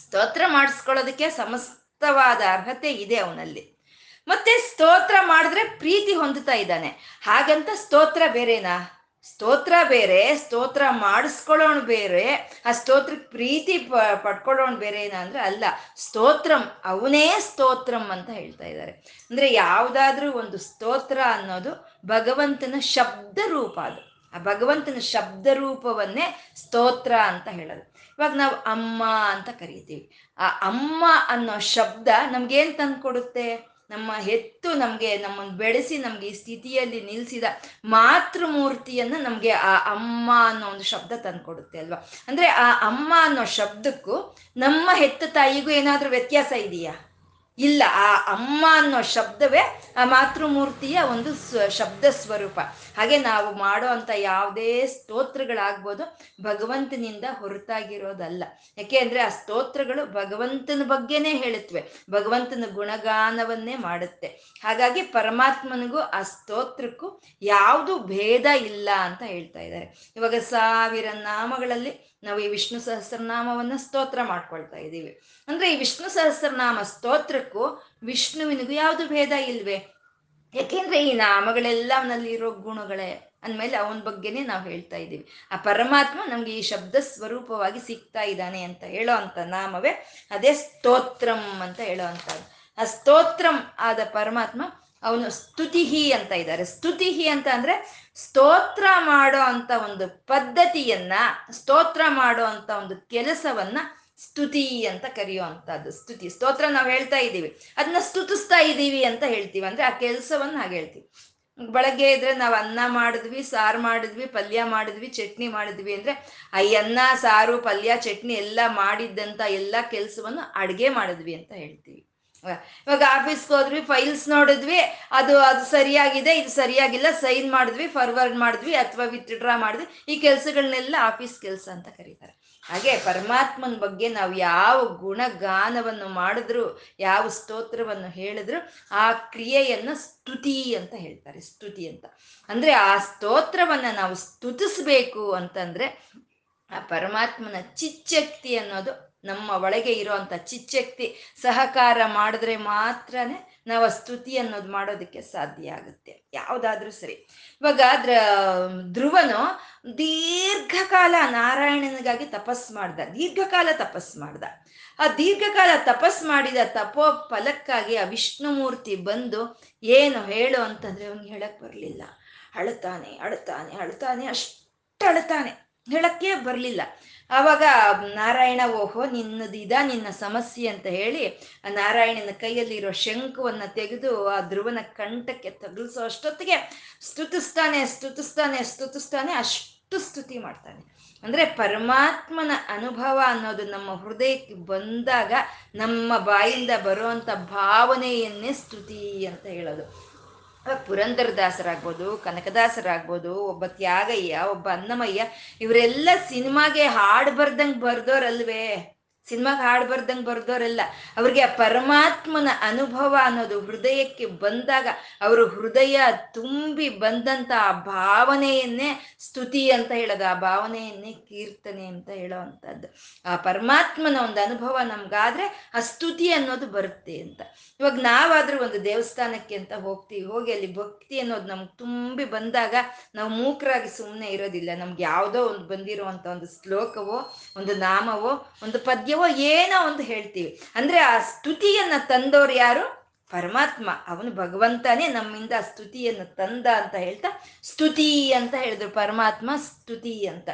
ಸ್ತೋತ್ರ ಮಾಡಿಸ್ಕೊಳ್ಳೋದಕ್ಕೆ ಸಮಸ್ತವಾದ ಅರ್ಹತೆ ಇದೆ ಅವನಲ್ಲಿ. ಮತ್ತೆ ಸ್ತೋತ್ರ ಮಾಡಿದ್ರೆ ಪ್ರೀತಿ ಹೊಂದುತ್ತಾ ಇದ್ದಾನೆ. ಹಾಗಂತ ಸ್ತೋತ್ರ ಬೇರೆನಾ? ಸ್ತೋತ್ರ ಬೇರೆ, ಸ್ತೋತ್ರ ಮಾಡಿಸ್ಕೊಳ್ಳೋಣ ಬೇರೆ. ಆ ಸ್ತೋತ್ರಕ್ಕೆ ಪ್ರೀತಿ ಪ, ಪಡ್ಕೊಳ್ಳೋಣ ಬೇರೆ ಏನ ಅಂದ್ರೆ ಅಲ್ಲ. ಸ್ತೋತ್ರಂ, ಅವನೇ ಸ್ತೋತ್ರಂ ಅಂತ ಹೇಳ್ತಾ ಇದ್ದಾರೆ. ಅಂದ್ರೆ ಯಾವುದಾದ್ರೂ ಒಂದು ಸ್ತೋತ್ರ ಅನ್ನೋದು ಭಗವಂತನ ಶಬ್ದ ರೂಪ ಅದು. ಆ ಭಗವಂತನ ಶಬ್ದ ರೂಪವನ್ನೇ ಸ್ತೋತ್ರ ಅಂತ ಹೇಳೋದು. ಇವಾಗ ನಾವು ಅಮ್ಮ ಅಂತ ಕರಿತೀವಿ. ಆ ಅಮ್ಮ ಅನ್ನೋ ಶಬ್ದ ನಮ್ಗೇನ್ ತಂದು ಕೊಡುತ್ತೆ ನಮ್ಮ ಹೆತ್ತು ನಮಗೆ ನಮ್ಮನ್ನು ಬೆಳೆಸಿ ನಮಗೆ ಈ ಸ್ಥಿತಿಯಲ್ಲಿ ನಿಲ್ಲಿಸಿದ ಮಾತೃಮೂರ್ತಿಯನ್ನ ನಮಗೆ ಆ ಅಮ್ಮ ಅನ್ನೋ ಒಂದು ಶಬ್ದ ತಂದ್ಕೊಡುತ್ತೆ ಅಲ್ವಾ? ಅಂದ್ರೆ ಆ ಅಮ್ಮ ಅನ್ನೋ ಶಬ್ದಕ್ಕೂ ನಮ್ಮ ಹೆತ್ತ ತಾಯಿಗೂ ಏನಾದರೂ ವ್ಯತ್ಯಾಸ ಇದೆಯಾ? ಇಲ್ಲ, ಆ ಅಮ್ಮ ಅನ್ನೋ ಶಬ್ದವೇ ಆ ಮಾತೃಮೂರ್ತಿಯ ಒಂದು ಶಬ್ದ ಸ್ವರೂಪ. ಹಾಗೆ ನಾವು ಮಾಡೋ ಅಂತ ಯಾವುದೇ ಸ್ತೋತ್ರಗಳಾಗ್ಬೋದು ಭಗವಂತನಿಂದ ಹೊರತಾಗಿರೋದಲ್ಲ. ಯಾಕೆ ಅಂದ್ರೆ ಆ ಸ್ತೋತ್ರಗಳು ಭಗವಂತನ ಬಗ್ಗೆನೇ ಹೇಳುತ್ತವೆ ಭಗವಂತನ ಗುಣಗಾನವನ್ನೇ ಮಾಡುತ್ತೆ. ಹಾಗಾಗಿ ಪರಮಾತ್ಮನಿಗೂ ಆ ಸ್ತೋತ್ರಕ್ಕೂ ಯಾವುದು ಭೇದ ಇಲ್ಲ ಅಂತ ಹೇಳ್ತಾ ಇದ್ದಾರೆ. ಇವಾಗ ಸಾವಿರ ನಾಮಗಳಲ್ಲಿ ನಾವು ಈ ವಿಷ್ಣು ಸಹಸ್ರನಾಮವನ್ನ ಸ್ತೋತ್ರ ಮಾಡ್ಕೊಳ್ತಾ ಇದ್ದೀವಿ ಅಂದ್ರೆ ಈ ವಿಷ್ಣು ಸಹಸ್ರನಾಮ ಸ್ತೋತ್ರಕ್ಕೂ ವಿಷ್ಣುವಿನಿಗೂ ಯಾವುದು ಭೇದ ಇಲ್ವೇ? ಯಾಕೆಂದ್ರೆ ಈ ನಾಮಗಳೆಲ್ಲ ಅವನಲ್ಲಿ ಇರೋ ಗುಣಗಳೇ ಅಂದಮೇಲೆ ಅವನ ಬಗ್ಗೆನೇ ನಾವು ಹೇಳ್ತಾ ಇದ್ದೀವಿ ಆ ಪರಮಾತ್ಮ ನಮ್ಗೆ ಈ ಶಬ್ದ ಸ್ವರೂಪವಾಗಿ ಸಿಗ್ತಾ ಇದ್ದಾನೆ ಅಂತ ಹೇಳೋ ಅಂತ ನಾಮವೇ ಅದೇ ಸ್ತೋತ್ರಂ ಅಂತ ಹೇಳೋ ಅಂತದ್ದು ಆ ಸ್ತೋತ್ರಂ ಆದ ಪರಮಾತ್ಮ ಅವನು ಸ್ತುತಿಹಿ ಅಂತ ಇದ್ದಾರೆ. ಸ್ತುತಿಹಿ ಅಂತ ಅಂದ್ರೆ ಸ್ತೋತ್ರ ಮಾಡೋ ಅಂತ ಒಂದು ಪದ್ಧತಿಯನ್ನ, ಸ್ತೋತ್ರ ಮಾಡೋ ಅಂತ ಒಂದು ಕೆಲಸವನ್ನ ಸ್ತುತಿ ಅಂತ ಕರೆಯುವಂಥದ್ದು ಸ್ತುತಿ, ಸ್ತೋತ್ರ ನಾವು ಹೇಳ್ತಾ ಇದ್ದೀವಿ. ಅದನ್ನ ಸ್ತುತಿಸ್ತಾ ಇದ್ದೀವಿ ಅಂತ ಹೇಳ್ತೀವಿ. ಅಂದ್ರೆ ಆ ಕೆಲಸವನ್ನ ಹಾಗೆ ಹೇಳ್ತೀವಿ. ಬೆಳಗ್ಗೆ ಇದ್ರೆ ನಾವು ಅನ್ನ ಮಾಡಿದ್ವಿ, ಸಾರು ಮಾಡಿದ್ವಿ, ಪಲ್ಯ ಮಾಡಿದ್ವಿ, ಚಟ್ನಿ ಮಾಡಿದ್ವಿ ಅಂದ್ರೆ ಆ ಅನ್ನ, ಸಾರು, ಪಲ್ಯ, ಚಟ್ನಿ ಎಲ್ಲ ಮಾಡಿದ್ದಂತ ಎಲ್ಲ ಕೆಲಸವನ್ನು ಅಡುಗೆ ಮಾಡಿದ್ವಿ ಅಂತ ಹೇಳ್ತೀವಿ. ಇವಾಗ ಆಫೀಸ್ಗೆ ಹೋದ್ವಿ ಫೈಲ್ಸ್ ನೋಡಿದ್ವಿ, ಅದು ಅದು ಸರಿಯಾಗಿದೆ, ಇದು ಸರಿಯಾಗಿಲ್ಲ ಸೈನ್ ಮಾಡಿದ್ವಿ ಫಾರ್ವರ್ಡ್ ಮಾಡಿದ್ವಿ, ಅಥವಾ ವಿತ್ಡ್ರಾ ಮಾಡಿದ್ವಿ. ಈ ಕೆಲಸಗಳನ್ನೆಲ್ಲ ಆಫೀಸ್ ಕೆಲಸ ಅಂತ ಕರೀತಾರೆ. ಹಾಗೆ ಪರಮಾತ್ಮನ ಬಗ್ಗೆ ನಾವು ಯಾವ ಗುಣಗಾನವನ್ನು ಮಾಡಿದ್ರು, ಯಾವ ಸ್ತೋತ್ರವನ್ನು ಹೇಳಿದ್ರು, ಆ ಕ್ರಿಯೆಯನ್ನು ಸ್ತುತಿ ಅಂತ ಹೇಳ್ತಾರೆ, ಸ್ತುತಿ ಅಂತ. ಅಂದ್ರೆ ಆ ಸ್ತೋತ್ರವನ್ನು ನಾವು ಸ್ತುತಿಸ್ಬೇಕು ಅಂತಂದ್ರೆ, ಆ ಪರಮಾತ್ಮನ ಚಿಚ್ಚಕ್ತಿ ಅನ್ನೋದು ನಮ್ಮ ಒಳಗೆ ಇರೋವಂಥ ಚಿಚ್ಚಕ್ತಿ ಸಹಕಾರ ಮಾಡಿದ್ರೆ ಮಾತ್ರನೇ ನಾವು ಸ್ತುತಿ ಅನ್ನೋದು ಮಾಡೋದಕ್ಕೆ ಸಾಧ್ಯ ಆಗುತ್ತೆ. ಯಾವುದಾದ್ರೂ ಸರಿ. ಇವಾಗ ಅದ್ರ ಧ್ರುವನು ದೀರ್ಘಕಾಲ ನಾರಾಯಣನಿಗಾಗಿ ತಪಸ್ ಮಾಡ್ದ. ದೀರ್ಘಕಾಲ ತಪಸ್ ಮಾಡ್ದ. ಆ ದೀರ್ಘಕಾಲ ತಪಸ್ ಮಾಡಿದ ತಪೋ ಫಲಕ್ಕಾಗಿ ಆ ವಿಷ್ಣುಮೂರ್ತಿ ಬಂದು ಏನು ಹೇಳು ಅಂತಂದ್ರೆ ಅವ್ನಿಗೆ ಹೇಳಕ್ ಬರಲಿಲ್ಲ. ಅಳತಾನೆ ಅಳ್ತಾನೆ ಅಳ್ತಾನೆ ಅಷ್ಟು ಅಳತಾನೆ ಹೇಳಕ್ಕೆ ಬರಲಿಲ್ಲ. ಆವಾಗ ನಾರಾಯಣ ಓಹೋ ನಿನ್ನದಿದ ನಿನ್ನ ಸಮಸ್ಯೆ ಅಂತ ಹೇಳಿ ನಾರಾಯಣನ ಕೈಯಲ್ಲಿರೋ ಶಂಕುವನ್ನ ತೆಗೆದು ಆ ಧ್ರುವನ ಕಂಠಕ್ಕೆ ತಗಲಿಸೋ ಅಷ್ಟೊತ್ತಿಗೆ ಸ್ತುತಿಸ್ತಾನೆ ಸ್ತುತಿಸ್ತಾನೆ ಸ್ತುತಿಸ್ತಾನೆ ಅಷ್ಟು ಸ್ತುತಿ ಮಾಡ್ತಾನೆ. ಅಂದ್ರೆ ಪರಮಾತ್ಮನ ಅನುಭವ ಅನ್ನೋದು ನಮ್ಮ ಹೃದಯಕ್ಕೆ ಬಂದಾಗ ನಮ್ಮ ಬಾಯಿಂದ ಬರುವಂತ ಭಾವನೆಯನ್ನೇ ಸ್ತುತಿ ಅಂತ ಹೇಳೋದು. ಪುರಂದರದಾಸರಾಗ್ಬೋದು ಕನಕದಾಸರಾಗ್ಬೋದು ಒಬ್ಬ ತ್ಯಾಗಯ್ಯ ಒಬ್ಬ ಅನ್ನಮಯ್ಯ ಇವರೆಲ್ಲ ಸಿನಿಮಾಗೆ ಹಾಡು ಬರ್ದಂಗೆ ಬರ್ದೋರಲ್ವೇ? ಸಿನಿಮಾಗೆ ಹಾಡು ಬರ್ದಂಗೆ ಬರ್ದೋರಲ್ಲ ಅವ್ರಿಗೆ ಆ ಪರಮಾತ್ಮನ ಅನುಭವ ಅನ್ನೋದು ಹೃದಯಕ್ಕೆ ಬಂದಾಗ ಅವರು ಹೃದಯ ತುಂಬಿ ಬಂದಂತ ಆ ಭಾವನೆಯನ್ನೇ ಸ್ತುತಿ ಅಂತ ಹೇಳೋದು, ಆ ಭಾವನೆಯನ್ನೇ ಕೀರ್ತನೆ ಅಂತ ಹೇಳೋ ಅಂಥದ್ದು. ಆ ಪರಮಾತ್ಮನ ಒಂದು ಅನುಭವ ನಮ್ಗಾದ್ರೆ ಆ ಸ್ತುತಿ ಅನ್ನೋದು ಬರುತ್ತೆ ಅಂತ. ಇವಾಗ ನಾವಾದ್ರೂ ಒಂದು ದೇವಸ್ಥಾನಕ್ಕೆ ಅಂತ ಹೋಗ್ತೀವಿ, ಹೋಗಿ ಅಲ್ಲಿ ಭಕ್ತಿ ಅನ್ನೋದು ನಮ್ಗೆ ತುಂಬಿ ಬಂದಾಗ ನಾವು ಮೂಕರಾಗಿ ಸುಮ್ಮನೆ ಇರೋದಿಲ್ಲ. ನಮ್ಗೆ ಯಾವುದೋ ಒಂದು ಬಂದಿರುವಂಥ ಒಂದು ಶ್ಲೋಕವೋ, ಒಂದು ನಾಮವೋ, ಒಂದು ಪದ್ಯವೋ ಏನೋ ಒಂದು ಹೇಳ್ತೀವಿ. ಅಂದ್ರೆ ಆ ಸ್ತುತಿಯನ್ನ ತಂದೋರು ಯಾರು? ಪರಮಾತ್ಮ. ಅವನು ಭಗವಂತನೇ ನಮ್ಮಿಂದ ಸ್ತುತಿಯನ್ನು ತಂದ ಅಂತ ಹೇಳ್ತಾ, ಸ್ತುತಿ ಅಂತ ಹೇಳಿದ್ರು ಪರಮಾತ್ಮ, ಸ್ತುತಿ ಅಂತ.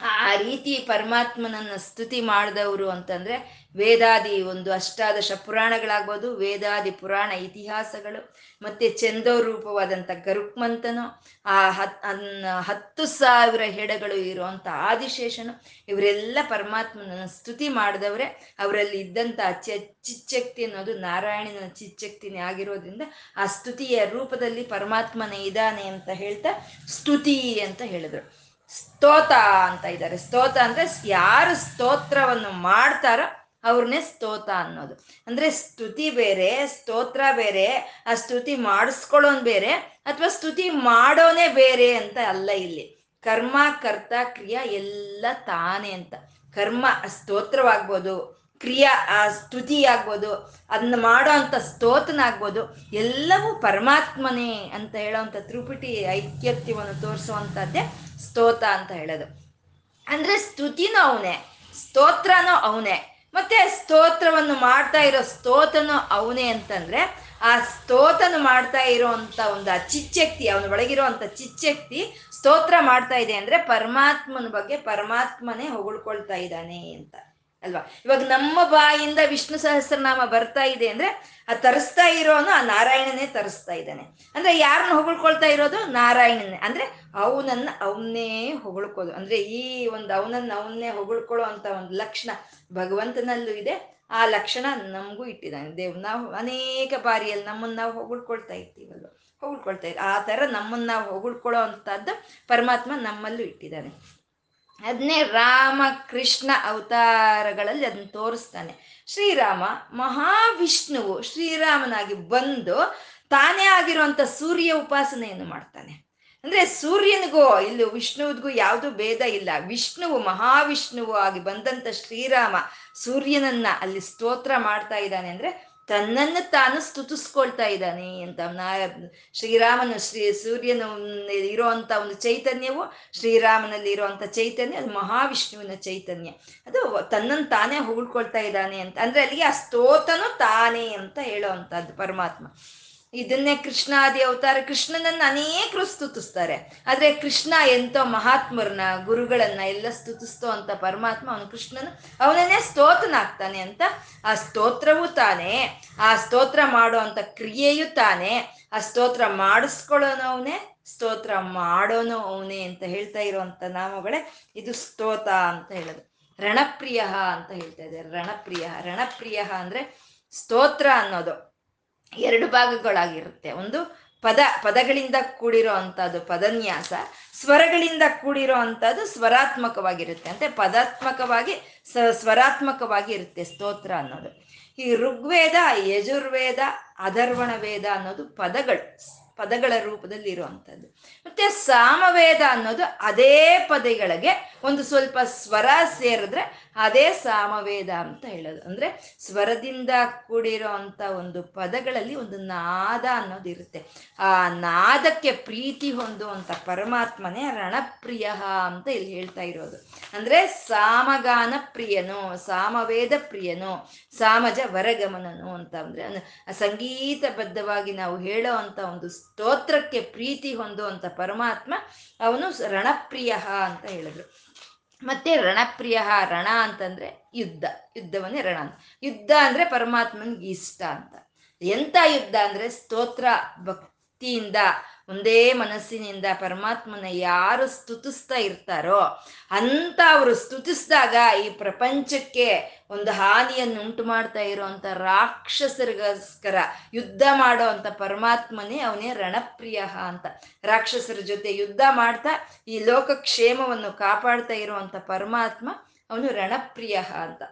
ಆ ರೀತಿ ಪರಮಾತ್ಮನನ್ನ ಸ್ತುತಿ ಮಾಡಿದವರು ಅಂತಂದ್ರೆ ವೇದಾದಿ ಒಂದು ಅಷ್ಟಾದಶ ಪುರಾಣಗಳಾಗ್ಬೋದು, ವೇದಾದಿ ಪುರಾಣ ಇತಿಹಾಸಗಳು, ಮತ್ತೆ ಚಂದೋರೂಪವಾದಂಥ ಗರುಕ್ಮಂತನು, ಆ ಹತ್ ಹತ್ತು ಸಾವಿರ ಹೆಡಗಳು ಇರುವಂಥ ಆದಿಶೇಷನು, ಇವರೆಲ್ಲ ಪರಮಾತ್ಮನ ಸ್ತುತಿ ಮಾಡಿದವರೇ. ಅವರಲ್ಲಿ ಇದ್ದಂಥ ಚಿಚ್ಚಕ್ತಿ ಅನ್ನೋದು ನಾರಾಯಣನ ಚಿಚ್ಚಕ್ತಿನೇ ಆಗಿರೋದ್ರಿಂದ ಆ ಸ್ತುತಿಯ ರೂಪದಲ್ಲಿ ಪರಮಾತ್ಮನೇ ಇದ್ದಾನೆ ಅಂತ ಹೇಳ್ತಾ ಸ್ತುತಿ ಅಂತ ಹೇಳಿದ್ರು. ಸ್ತೋತ ಅಂತ ಇದ್ದಾರೆ. ಸ್ತೋತ ಅಂದ್ರೆ ಯಾರು ಸ್ತೋತ್ರವನ್ನು ಮಾಡ್ತಾರೋ ಅವ್ರನ್ನೇ ಸ್ತೋತ ಅನ್ನೋದು. ಅಂದ್ರೆ ಸ್ತುತಿ ಬೇರೆ, ಸ್ತೋತ್ರ ಬೇರೆ, ಆ ಸ್ತುತಿ ಮಾಡಿಸ್ಕೊಳ್ಳೋನ್ ಬೇರೆ, ಅಥವಾ ಸ್ತುತಿ ಮಾಡೋನೇ ಬೇರೆ ಅಂತ ಅಲ್ಲ ಇಲ್ಲಿ. ಕರ್ಮ, ಕರ್ತ, ಕ್ರಿಯಾ ಎಲ್ಲ ತಾನೇ ಅಂತ. ಕರ್ಮ ಸ್ತೋತ್ರವಾಗ್ಬೋದು, ಕ್ರಿಯಾ, ಆ ಸ್ತುತಿ ಆಗ್ಬೋದು ಅದನ್ನ ಮಾಡೋ ಅಂತ ಸ್ತೋತನಾಗ್ಬೋದು, ಎಲ್ಲವೂ ಪರಮಾತ್ಮನೇ ಅಂತ ಹೇಳೋವಂಥ ತ್ರಿಪುಟಿ ಐಕ್ಯತ್ಯವನ್ನು ತೋರಿಸುವಂಥದ್ದೇ ಸ್ತೋತ ಅಂತ ಹೇಳೋದು. ಅಂದ್ರೆ ಸ್ತುತಿನೂ ಅವನೇ, ಸ್ತೋತ್ರನೂ ಅವನೇ. ಮತ್ತೆ ಸ್ತೋತ್ರವನ್ನು ಮಾಡ್ತಾ ಇರೋ ಸ್ತೋತನು ಅವನೇ ಅಂತಂದ್ರೆ, ಆ ಸ್ತೋತನ ಮಾಡ್ತಾ ಇರೋಂಥ ಒಂದು ಆ ಚಿಚ್ಚಕ್ತಿ ಅವನ ಒಳಗಿರೋ ಅಂತ ಚಿಚ್ಚಕ್ತಿ ಸ್ತೋತ್ರ ಮಾಡ್ತಾ ಇದೆ ಅಂದ್ರೆ ಪರಮಾತ್ಮನ ಬಗ್ಗೆ ಪರಮಾತ್ಮನೇ ಹೊಗಳ್ಕೊಳ್ತಾ ಇದ್ದಾನೆ ಅಂತ. ಅಲ್ವಾ? ಇವಾಗ ನಮ್ಮ ಬಾಯಿಂದ ವಿಷ್ಣು ಸಹಸ್ರನಾಮ ಬರ್ತಾ ಇದೆ ಅಂದ್ರೆ ಆ ತರಿಸ್ತಾ ಇರೋನು ಆ ನಾರಾಯಣನೇ ತರಿಸ್ತಾ ಇದ್ದಾನೆ. ಅಂದ್ರೆ ಯಾರನ್ನ ಹೊಗಳ್ಕೊಳ್ತಾ ಇರೋದು? ನಾರಾಯಣನೇ. ಅಂದ್ರೆ ಅವನನ್ನ ಅವನ್ನೇ ಹೊಗಳ್ಕೋದು. ಅಂದ್ರೆ ಈ ಒಂದು ಅವನನ್ನ ಅವನ್ನೇ ಹೊಗಳ್ಕೊಳ್ಳೋ ಅಂತ ಒಂದು ಲಕ್ಷಣ ಭಗವಂತನಲ್ಲೂ ಇದೆ. ಆ ಲಕ್ಷಣ ನಮಗೂ ಇಟ್ಟಿದ್ದಾನೆ. ದೇವ್ ನಾವು ಅನೇಕ ಬಾರಿಯಲ್ಲಿ ನಮ್ಮನ್ನ ನಾವು ಹೊಗಳ್ಕೊಳ್ತಾ ಇರ್ತೀವಲ್ವ ಹೊಗಳ್ಕೊಳ್ತಾ ಇದ್ದೀವಿ ಆ ಥರ ನಮ್ಮನ್ನ ನಾವು ಹೊಗಳ್ಕೊಳ್ಳೋ ಪರಮಾತ್ಮ ನಮ್ಮಲ್ಲೂ ಇಟ್ಟಿದ್ದಾನೆ. ಅದನ್ನೇ ರಾಮ ಕೃಷ್ಣ ಅವತಾರಗಳಲ್ಲಿ ಅದನ್ನ ತೋರಿಸ್ತಾನೆ. ಶ್ರೀರಾಮ ಮಹಾವಿಷ್ಣುವು ಶ್ರೀರಾಮನಾಗಿ ಬಂದು ತಾನೇ ಆಗಿರುವಂತ ಸೂರ್ಯ ಉಪಾಸನೆಯನ್ನು ಮಾಡ್ತಾನೆ. ಅಂದ್ರೆ ಸೂರ್ಯನಿಗೂ ಇಲ್ಲಿ ವಿಷ್ಣುವಿಗೂ ಯಾವುದು ಭೇದ ಇಲ್ಲ. ವಿಷ್ಣುವು ಮಹಾವಿಷ್ಣುವು ಆಗಿ ಬಂದಂತ ಶ್ರೀರಾಮ ಸೂರ್ಯನನ್ನ ಅಲ್ಲಿ ಸ್ತೋತ್ರ ಮಾಡ್ತಾ ಇದ್ದಾನೆ ಅಂದ್ರೆ ತನ್ನನ್ನು ತಾನು ಸ್ತುತಿಸ್ಕೊಳ್ತಾ ಇದ್ದಾನೆ ಅಂತ ನಾ ಶ್ರೀರಾಮನ ಶ್ರೀ ಸೂರ್ಯನ ಇರುವಂತ ಒಂದು ಚೈತನ್ಯವು ಶ್ರೀರಾಮನಲ್ಲಿ ಇರುವಂತ ಚೈತನ್ಯ, ಅದು ಮಹಾವಿಷ್ಣುವಿನ ಚೈತನ್ಯ. ಅದು ತನ್ನನ್ನು ತಾನೇ ಹೊಗಳ್ಕೊಳ್ತಾ ಇದ್ದಾನೆ ಅಂತ. ಅಂದ್ರೆ ಅಲ್ಲಿಗೆ ಆ ಸ್ತೋತನು ತಾನೇ ಅಂತ ಹೇಳೋ ಪರಮಾತ್ಮ. ಇದನ್ನೇ ಕೃಷ್ಣಾದಿ ಅವತಾರ. ಕೃಷ್ಣನನ್ನ ಅನೇಕರು ಸ್ತುತಿಸ್ತಾರೆ. ಆದ್ರೆ ಕೃಷ್ಣ ಎಂತೋ ಮಹಾತ್ಮರನ್ನ, ಗುರುಗಳನ್ನ ಎಲ್ಲ ಸ್ತುತಿಸ್ತೋ ಅಂತ ಪರಮಾತ್ಮ ಅವನು ಕೃಷ್ಣನು ಅವನನ್ನೇ ಸ್ತೋತನಾಗ್ತಾನೆ ಅಂತ. ಆ ಸ್ತೋತ್ರವೂ ತಾನೇ. ಆ ಸ್ತೋತ್ರ ಮಾಡೋ ಅಂತ ಕ್ರಿಯೆಯೂ ತಾನೇ. ಆ ಸ್ತೋತ್ರ ಮಾಡಿಸ್ಕೊಳ್ಳೋನು ಅವನೇ, ಸ್ತೋತ್ರ ಮಾಡೋನು ಅವನೇ ಅಂತ ಹೇಳ್ತಾ ಇರುವಂತ ನಾಮಗಳೇ ಇದು ಸ್ತೋತ ಅಂತ ಹೇಳೋದು. ರಣಪ್ರಿಯ ಅಂತ ಹೇಳ್ತಾ ಇದ್ದಾರೆ. ರಣಪ್ರಿಯ ರಣಪ್ರಿಯ ಅಂದ್ರೆ ಸ್ತೋತ್ರ ಅನ್ನೋದು. ಎರಡು ಭಾಗಗಳಾಗಿರುತ್ತೆ. ಒಂದು ಪದ, ಪದಗಳಿಂದ ಕೂಡಿರೋ ಅಂಥದ್ದು ಪದನ್ಯಾಸ, ಸ್ವರಗಳಿಂದ ಕೂಡಿರೋ ಅಂಥದ್ದು ಸ್ವರಾತ್ಮಕವಾಗಿರುತ್ತೆ. ಅಂತೆ ಪದಾತ್ಮಕವಾಗಿ ಸ ಸ್ವರಾತ್ಮಕವಾಗಿ ಇರುತ್ತೆ ಸ್ತೋತ್ರ ಅನ್ನೋದು. ಈ ಋಗ್ವೇದ, ಯಜುರ್ವೇದ ಅಧರ್ವಣ ವೇದ ಅನ್ನೋದು ಪದಗಳು, ಪದಗಳ ರೂಪದಲ್ಲಿ ಇರುವಂಥದ್ದು ಮತ್ತೆ ಸಾಮವೇದ ಅನ್ನೋದು ಅದೇ ಪದಗಳಿಗೆ ಒಂದು ಸ್ವಲ್ಪ ಸ್ವರ ಸೇರಿದ್ರೆ ಅದೇ ಸಾಮವೇದ ಅಂತ ಹೇಳೋದು. ಅಂದ್ರೆ ಸ್ವರದಿಂದ ಕೂಡಿರೋ ಅಂತ ಒಂದು ಪದಗಳಲ್ಲಿ ಒಂದು ನಾದ ಅನ್ನೋದು ಇರುತ್ತೆ. ಆ ನಾದಕ್ಕೆ ಪ್ರೀತಿ ಹೊಂದುವಂತ ಪರಮಾತ್ಮನೇ ರಣಪ್ರಿಯ ಅಂತ ಇಲ್ಲಿ ಹೇಳ್ತಾ ಇರೋದು. ಅಂದ್ರೆ ಸಾಮಗಾನ ಪ್ರಿಯನು, ಸಾಮವೇದ ಪ್ರಿಯನು, ಸಾಮಜ ವರಗಮನನು ಅಂತ ಅಂದ್ರೆ ಸಂಗೀತಬದ್ಧವಾಗಿ ನಾವು ಹೇಳೋ ಅಂತ ಒಂದು ಸ್ತೋತ್ರಕ್ಕೆ ಪ್ರೀತಿ ಹೊಂದುವಂತ ಪರಮಾತ್ಮ ಅವನು ರಣಪ್ರಿಯ ಅಂತ ಹೇಳಿದ್ರು. ಮತ್ತೆ ರಣಪ್ರಿಯ ರಣ ಅಂತಂದ್ರೆ ಯುದ್ಧ. ಯುದ್ಧವನ್ನೇ ರಣ ಅಂತ. ಯುದ್ಧ ಅಂದ್ರೆ ಪರಮಾತ್ಮನಿಗೆ ಇಷ್ಟ ಅಂತ. ಎಂತ ಯುದ್ಧ ಅಂದ್ರೆ ಸ್ತೋತ್ರ ಭಕ್ತಿಯಿಂದ ಒಂದೇ ಮನಸ್ಸಿನಿಂದ ಪರಮಾತ್ಮನ ಯಾರು ಸ್ತುತಿಸ್ತಾ ಇರ್ತಾರೋ ಅಂತ ಅವರು ಸ್ತುತಿಸಿದಾಗ ಈ ಪ್ರಪಂಚಕ್ಕೆ ಒಂದು ಹಾನಿಯನ್ನು ಉಂಟು ಮಾಡ್ತಾ ಇರುವಂತ ರಾಕ್ಷಸರಿಗೋಸ್ಕರ ಯುದ್ಧ ಮಾಡೋ ಅಂತ ಪರಮಾತ್ಮನೇ ಅವನೇ ರಣಪ್ರಿಯ ಅಂತ. ರಾಕ್ಷಸರ ಜೊತೆ ಯುದ್ಧ ಮಾಡ್ತಾ ಈ ಲೋಕ ಕ್ಷೇಮವನ್ನು ಕಾಪಾಡ್ತಾ ಇರುವಂತ ಪರಮಾತ್ಮ ಅವನು ರಣಪ್ರಿಯ ಅಂತ.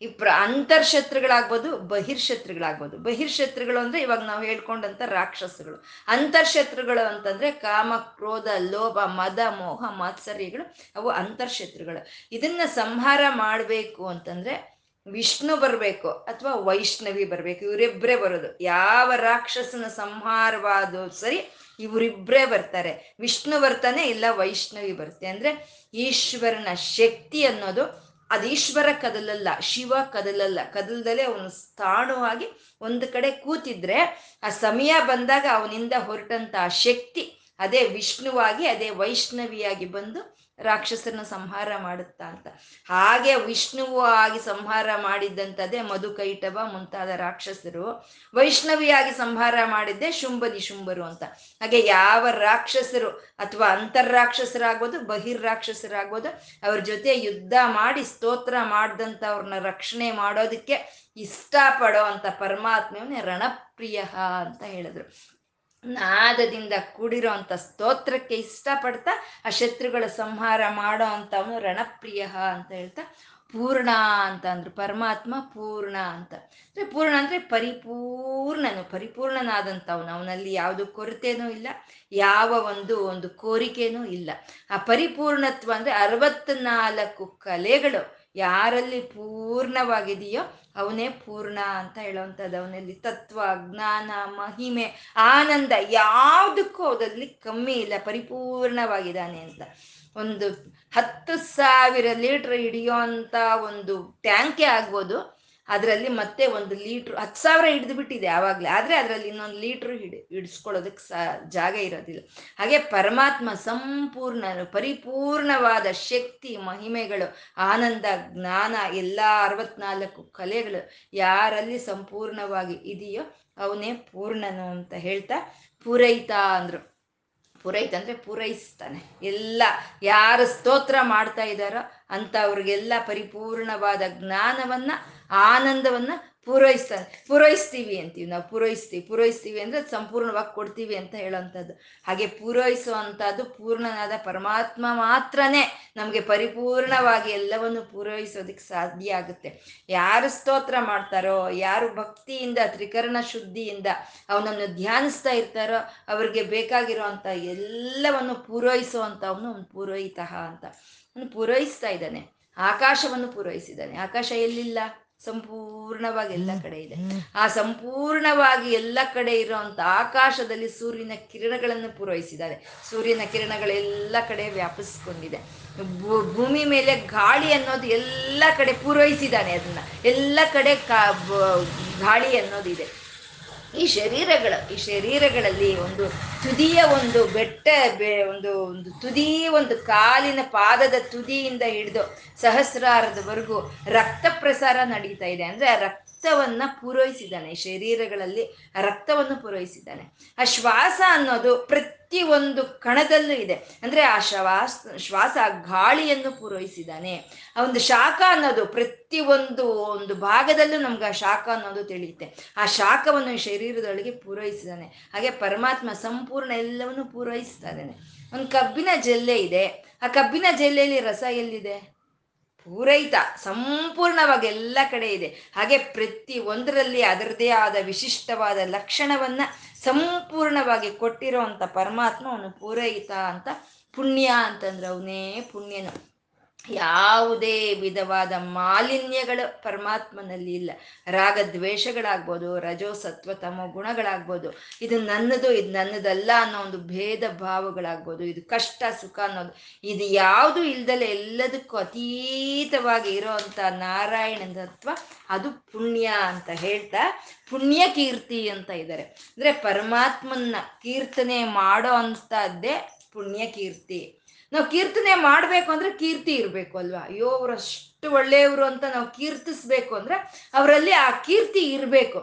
ಈ ಪ್ರ, ಅಂತರ್ಶತ್ರುಗಳಾಗ್ಬೋದು, ಬಹಿರ್ಶತ್ರುಗಳಾಗ್ಬೋದು. ಬಹಿರ್ಶತ್ರುಗಳು ಅಂದ್ರೆ ಇವಾಗ ನಾವು ಹೇಳ್ಕೊಂಡಂತ ರಾಕ್ಷಸಗಳು. ಅಂತರ್ಶತ್ರುಗಳು ಅಂತಂದ್ರೆ ಕಾಮ, ಕ್ರೋಧ, ಲೋಭ, ಮದ, ಮೋಹ, ಮಾತ್ಸರ್ಯಗಳು, ಅವು ಅಂತರ್ಶತ್ರುಗಳು. ಇದನ್ನ ಸಂಹಾರ ಮಾಡಬೇಕು ಅಂತಂದ್ರೆ ವಿಷ್ಣು ಬರಬೇಕು ಅಥವಾ ವೈಷ್ಣವಿ ಬರಬೇಕು. ಇವರಿಬ್ಬರೇ ಬರೋದು. ಯಾವ ರಾಕ್ಷಸನ ಸಂಹಾರವಾದೋ ಸರಿ ಇವರಿಬ್ಬರೇ ಬರ್ತಾರೆ. ವಿಷ್ಣು ಬರ್ತಾನೆ ಇಲ್ಲ ವೈಷ್ಣವಿ ಬರುತ್ತೆ. ಅಂದ್ರೆ ಈಶ್ವರನ ಶಕ್ತಿ ಅನ್ನೋದು ಅದು ಈಶ್ವರ ಕದಲಲ್ಲ, ಶಿವ ಕದಲಲ್ಲ. ಕದಲ್ದಲೆ ಅವನು ಸ್ಥಾಣವಾಗಿ ಒಂದು ಕಡೆ ಕೂತಿದ್ರೆ ಆ ಸಮಯ ಬಂದಾಗ ಅವನಿಂದ ಹೊರಟಂತ ಶಕ್ತಿ, ಅದೇ ವಿಷ್ಣುವಾಗಿ, ಅದೇ ವೈಷ್ಣವಿಯಾಗಿ ಬಂದು ರಾಕ್ಷಸರನ್ನ ಸಂಹಾರ ಮಾಡುತ್ತಾ ಅಂತ. ಹಾಗೆ ವಿಷ್ಣುವು ಆಗಿ ಸಂಹಾರ ಮಾಡಿದ್ದಂಥದ್ದೇ ಮಧುಕೈಟವ ಮುಂತಾದ ರಾಕ್ಷಸರು. ವೈಷ್ಣವಿಯಾಗಿ ಸಂಹಾರ ಮಾಡಿದ್ದೆ ಶುಂಭ ನಿಶುಂಭರು ಅಂತ. ಹಾಗೆ ಯಾವ ರಾಕ್ಷಸರು ಅಥವಾ ಅಂತರ್ರಾಕ್ಷಸರಾಗ್ಬೋದು ಬಹಿರ್ ರಾಕ್ಷಸರಾಗ್ಬೋದು ಅವ್ರ ಜೊತೆ ಯುದ್ಧ ಮಾಡಿ ಸ್ತೋತ್ರ ಮಾಡ್ದಂಥವ್ರನ್ನ ರಕ್ಷಣೆ ಮಾಡೋದಕ್ಕೆ ಇಷ್ಟಪಡೋ ಅಂತ ಪರಮಾತ್ಮವನ್ನೇ ರಣಪ್ರಿಯ ಅಂತ ಹೇಳಿದ್ರು. ನಾದದಿಂದ ಕೂಡಿರೋ ಅಂಥ ಸ್ತೋತ್ರಕ್ಕೆ ಇಷ್ಟಪಡ್ತಾ ಆ ಶತ್ರುಗಳ ಸಂಹಾರ ಮಾಡೋ ಅಂಥವನು ರಣಪ್ರಿಯ ಅಂತ ಹೇಳ್ತಾ, ಪೂರ್ಣ ಅಂತ ಅಂದ್ರು, ಪರಮಾತ್ಮ ಪೂರ್ಣ ಅಂತ. ಅಂದ್ರೆ ಪೂರ್ಣ ಅಂದ್ರೆ ಪರಿಪೂರ್ಣನು, ಪರಿಪೂರ್ಣನಾದಂಥವನು. ಅವನಲ್ಲಿ ಯಾವುದು ಕೊರತೆನೂ ಇಲ್ಲ, ಯಾವ ಒಂದು ಒಂದು ಕೋರಿಕೆನೂ ಇಲ್ಲ. ಆ ಪರಿಪೂರ್ಣತ್ವ ಅಂದ್ರೆ ಅರವತ್ನಾಲ್ಕು ಕಲೆಗಳು. ಯಾರಲ್ಲಿ ಪೂರ್ಣವಾಗಿದೆಯೋ ಅವನೇ ಪೂರ್ಣ ಅಂತ ಹೇಳುವಂಥದ್ದು. ಅವನಲ್ಲಿ ತತ್ವ, ಜ್ಞಾನ, ಮಹಿಮೆ, ಆನಂದ ಯಾವುದಕ್ಕೂ ಅದರಲ್ಲಿ ಕಮ್ಮಿ ಇಲ್ಲ, ಪರಿಪೂರ್ಣವಾಗಿದ್ದಾನೆ ಅಂತ. ಒಂದು ಹತ್ತು ಸಾವಿರ ಲೀಟ್ರ್ ಹಿಡಿಯೋಂಥ ಒಂದು ಟ್ಯಾಂಕೇ ಆಗ್ಬೋದು. ಅದರಲ್ಲಿ ಮತ್ತೆ ಒಂದು ಲೀಟ್ರ್, ಹತ್ತು ಸಾವಿರ ಹಿಡಿದು ಬಿಟ್ಟಿದೆ ಆವಾಗಲೇ. ಆದರೆ ಅದರಲ್ಲಿ ಇನ್ನೊಂದು ಲೀಟ್ರ್ ಹಿಡಿ ಹಿಡಿಸ್ಕೊಳ್ಳೋದಕ್ಕೆ ಸಾ, ಜಾಗ ಇರೋದಿಲ್ಲ. ಹಾಗೆ ಪರಮಾತ್ಮ ಸಂಪೂರ್ಣ, ಪರಿಪೂರ್ಣವಾದ ಶಕ್ತಿ, ಮಹಿಮೆಗಳು, ಆನಂದ, ಜ್ಞಾನ, ಎಲ್ಲ ಅರವತ್ನಾಲ್ಕು ಕಲೆಗಳು ಯಾರಲ್ಲಿ ಸಂಪೂರ್ಣವಾಗಿ ಇದೆಯೋ ಅವನೇ ಪೂರ್ಣನು ಅಂತ ಹೇಳ್ತಾ ಪೂರೈತ ಅಂದ್ರು. ಪೂರೈತ ಅಂದ್ರೆ ಪೂರೈಸ್ತಾನೆ. ಎಲ್ಲ ಯಾರು ಸ್ತೋತ್ರ ಮಾಡ್ತಾ ಇದ್ದಾರೋ ಅಂಥವ್ರಿಗೆಲ್ಲ ಪರಿಪೂರ್ಣವಾದ ಜ್ಞಾನವನ್ನ ಆನಂದವನ್ನ ಪೂರೈಸ್ತ, ಪೂರೈಸ್ತೀವಿ ಅಂತೀವಿ ನಾವು, ಪೂರೈಸ್ತೀವಿ ಪೂರೈಸ್ತೀವಿ ಅಂದ್ರೆ ಸಂಪೂರ್ಣವಾಗಿ ಕೊಡ್ತೀವಿ ಅಂತ ಹೇಳೋವಂಥದ್ದು ಹಾಗೆ ಪೂರೈಸುವಂಥದ್ದು ಪೂರ್ಣನಾದ ಪರಮಾತ್ಮ ಮಾತ್ರನೇ ನಮಗೆ ಪರಿಪೂರ್ಣವಾಗಿ ಎಲ್ಲವನ್ನು ಪೂರೈಸೋದಕ್ಕೆ ಸಾಧ್ಯ ಆಗುತ್ತೆ. ಯಾರು ಸ್ತೋತ್ರ ಮಾಡ್ತಾರೋ, ಯಾರು ಭಕ್ತಿಯಿಂದ, ತ್ರಿಕರಣ ಶುದ್ಧಿಯಿಂದ ಅವನನ್ನು ಧ್ಯಾನಿಸ್ತಾ ಇರ್ತಾರೋ, ಅವ್ರಿಗೆ ಬೇಕಾಗಿರುವಂಥ ಎಲ್ಲವನ್ನು ಪೂರೈಸುವಂಥ ಅವನು ಪೂರೋಹಿತ ಅಂತ. ಅವನು ಪೂರೈಸ್ತಾ ಇದ್ದಾನೆ. ಆಕಾಶವನ್ನು ಪೂರೈಸಿದ್ದಾನೆ. ಆಕಾಶ ಎಲ್ಲಿಲ್ಲ? ಸಂಪೂರ್ಣವಾಗಿ ಎಲ್ಲ ಕಡೆ ಇದೆ. ಆ ಸಂಪೂರ್ಣವಾಗಿ ಎಲ್ಲ ಕಡೆ ಇರುವಂತ ಆಕಾಶದಲ್ಲಿ ಸೂರ್ಯನ ಕಿರಣಗಳನ್ನು ಪೂರೈಸಿದ್ದಾರೆ. ಸೂರ್ಯನ ಕಿರಣಗಳೆಲ್ಲ ಕಡೆ ವ್ಯಾಪಿಸ್ಕೊಂಡಿದೆ. ಭೂಮಿ ಮೇಲೆ ಗಾಳಿ ಅನ್ನೋದು ಎಲ್ಲ ಕಡೆ ಪೂರೈಸಿದ್ದಾನೆ ಅದನ್ನ. ಎಲ್ಲ ಕಡೆ ಕಾ ಗಾಳಿ ಅನ್ನೋದಿದೆ. ಈ ಶರೀರಗಳು, ಈ ಶರೀರಗಳಲ್ಲಿ ಒಂದು ತುದಿಯ ಒಂದು ಬೆಟ್ಟ, ಬೆ, ಒಂದು ಒಂದು ತುದಿ, ಒಂದು ಕಾಲಿನ ಪಾದದ ತುದಿಯಿಂದ ಹಿಡಿದು ಸಹಸ್ರಾರದವರೆಗೂ ರಕ್ತ ಪ್ರಸಾರ ನಡೀತಾ ಇದೆ. ಅಂದ್ರೆ ರಕ್ತವನ್ನು ಪೂರೈಸಿದ್ದಾನೆ ಶರೀರಗಳಲ್ಲಿ ರಕ್ತವನ್ನು ಪೂರೈಸಿದ್ದಾನೆ. ಆ ಶ್ವಾಸ ಅನ್ನೋದು ಪ್ರತಿ ಒಂದು ಕಣದಲ್ಲೂ ಇದೆ. ಅಂದ್ರೆ ಆ ಶ್ವಾಸ ಶ್ವಾಸ ಗಾಳಿಯನ್ನು ಪೂರೈಸಿದಾನೆ ಆ ಒಂದು ಶಾಖ ಅನ್ನೋದು ಪ್ರತಿ ಒಂದು ಒಂದು ಭಾಗದಲ್ಲೂ ನಮ್ಗೆ ಆ ಶಾಖ ಅನ್ನೋದು ತಿಳಿಯುತ್ತೆ. ಆ ಶಾಖವನ್ನು ಶರೀರದೊಳಗೆ ಪೂರೈಸಿದಾನೆ ಹಾಗೆ ಪರಮಾತ್ಮ ಸಂಪೂರ್ಣ ಎಲ್ಲವನ್ನು ಪೂರೈಸ್ತಾ ಇದ್ದಾನೆ ಒಂದು ಕಬ್ಬಿನ ಜಲ್ಲೆ ಇದೆ. ಆ ಕಬ್ಬಿನ ಜಲ್ಲೆಯಲ್ಲಿ ರಸ ಎಲ್ಲಿದೆ? ಪೂರೈತ, ಸಂಪೂರ್ಣವಾಗಿ ಎಲ್ಲ ಕಡೆ ಇದೆ. ಹಾಗೆ ಪ್ರತಿ ಒಂದರಲ್ಲಿ ಅದರದೇ ಆದ ವಿಶಿಷ್ಟವಾದ ಲಕ್ಷಣವನ್ನ ಸಂಪೂರ್ಣವಾಗಿ ಕೊಟ್ಟಿರೋ ಅಂತ ಪರಮಾತ್ಮ ಅವನು ಪೂರೈತ ಅಂತ ಪುಣ್ಯ ಅಂತಂದ್ರೆ ಅವನೇ ಪುಣ್ಯನು. ಯಾವುದೇ ವಿಧವಾದ ಮಾಲಿನ್ಯಗಳು ಪರಮಾತ್ಮನಲ್ಲಿ ಇಲ್ಲ. ರಾಗ ದ್ವೇಷಗಳಾಗ್ಬೋದು ರಜೋ ಸತ್ವ ತಮೋ ಗುಣಗಳಾಗ್ಬೋದು, ಇದು ನನ್ನದು, ಇದು ನನ್ನದಲ್ಲ ಅನ್ನೋ ಒಂದು ಭೇದ ಭಾವಗಳಾಗ್ಬೋದು, ಇದು ಕಷ್ಟ, ಸುಖ ಅನ್ನೋದು, ಇದು ಯಾವುದು ಇಲ್ದಲೆ ಎಲ್ಲದಕ್ಕೂ ಅತೀತವಾಗಿ ಇರೋವಂಥ ನಾರಾಯಣ ತತ್ವ ಅದು ಪುಣ್ಯ ಅಂತ ಹೇಳ್ತಾ, ಪುಣ್ಯ ಕೀರ್ತಿ ಅಂತ ಇದ್ದಾರೆ. ಅಂದ್ರೆ ಪರಮಾತ್ಮನ್ನ ಕೀರ್ತನೆ ಮಾಡೋ ಅಂತದ್ದೇ ಪುಣ್ಯ ಕೀರ್ತಿ. ನಾವು ಕೀರ್ತನೆ ಮಾಡಬೇಕು ಅಂದ್ರೆ ಕೀರ್ತಿ ಇರಬೇಕು ಅಲ್ವಾ? ಅಯ್ಯೋ, ಅವರಷ್ಟು ಒಳ್ಳೆಯವರು ಅಂತ ನಾವು ಕೀರ್ತಿಸ್ಬೇಕು ಅಂದ್ರೆ ಅವರಲ್ಲಿ ಆ ಕೀರ್ತಿ ಇರಬೇಕು.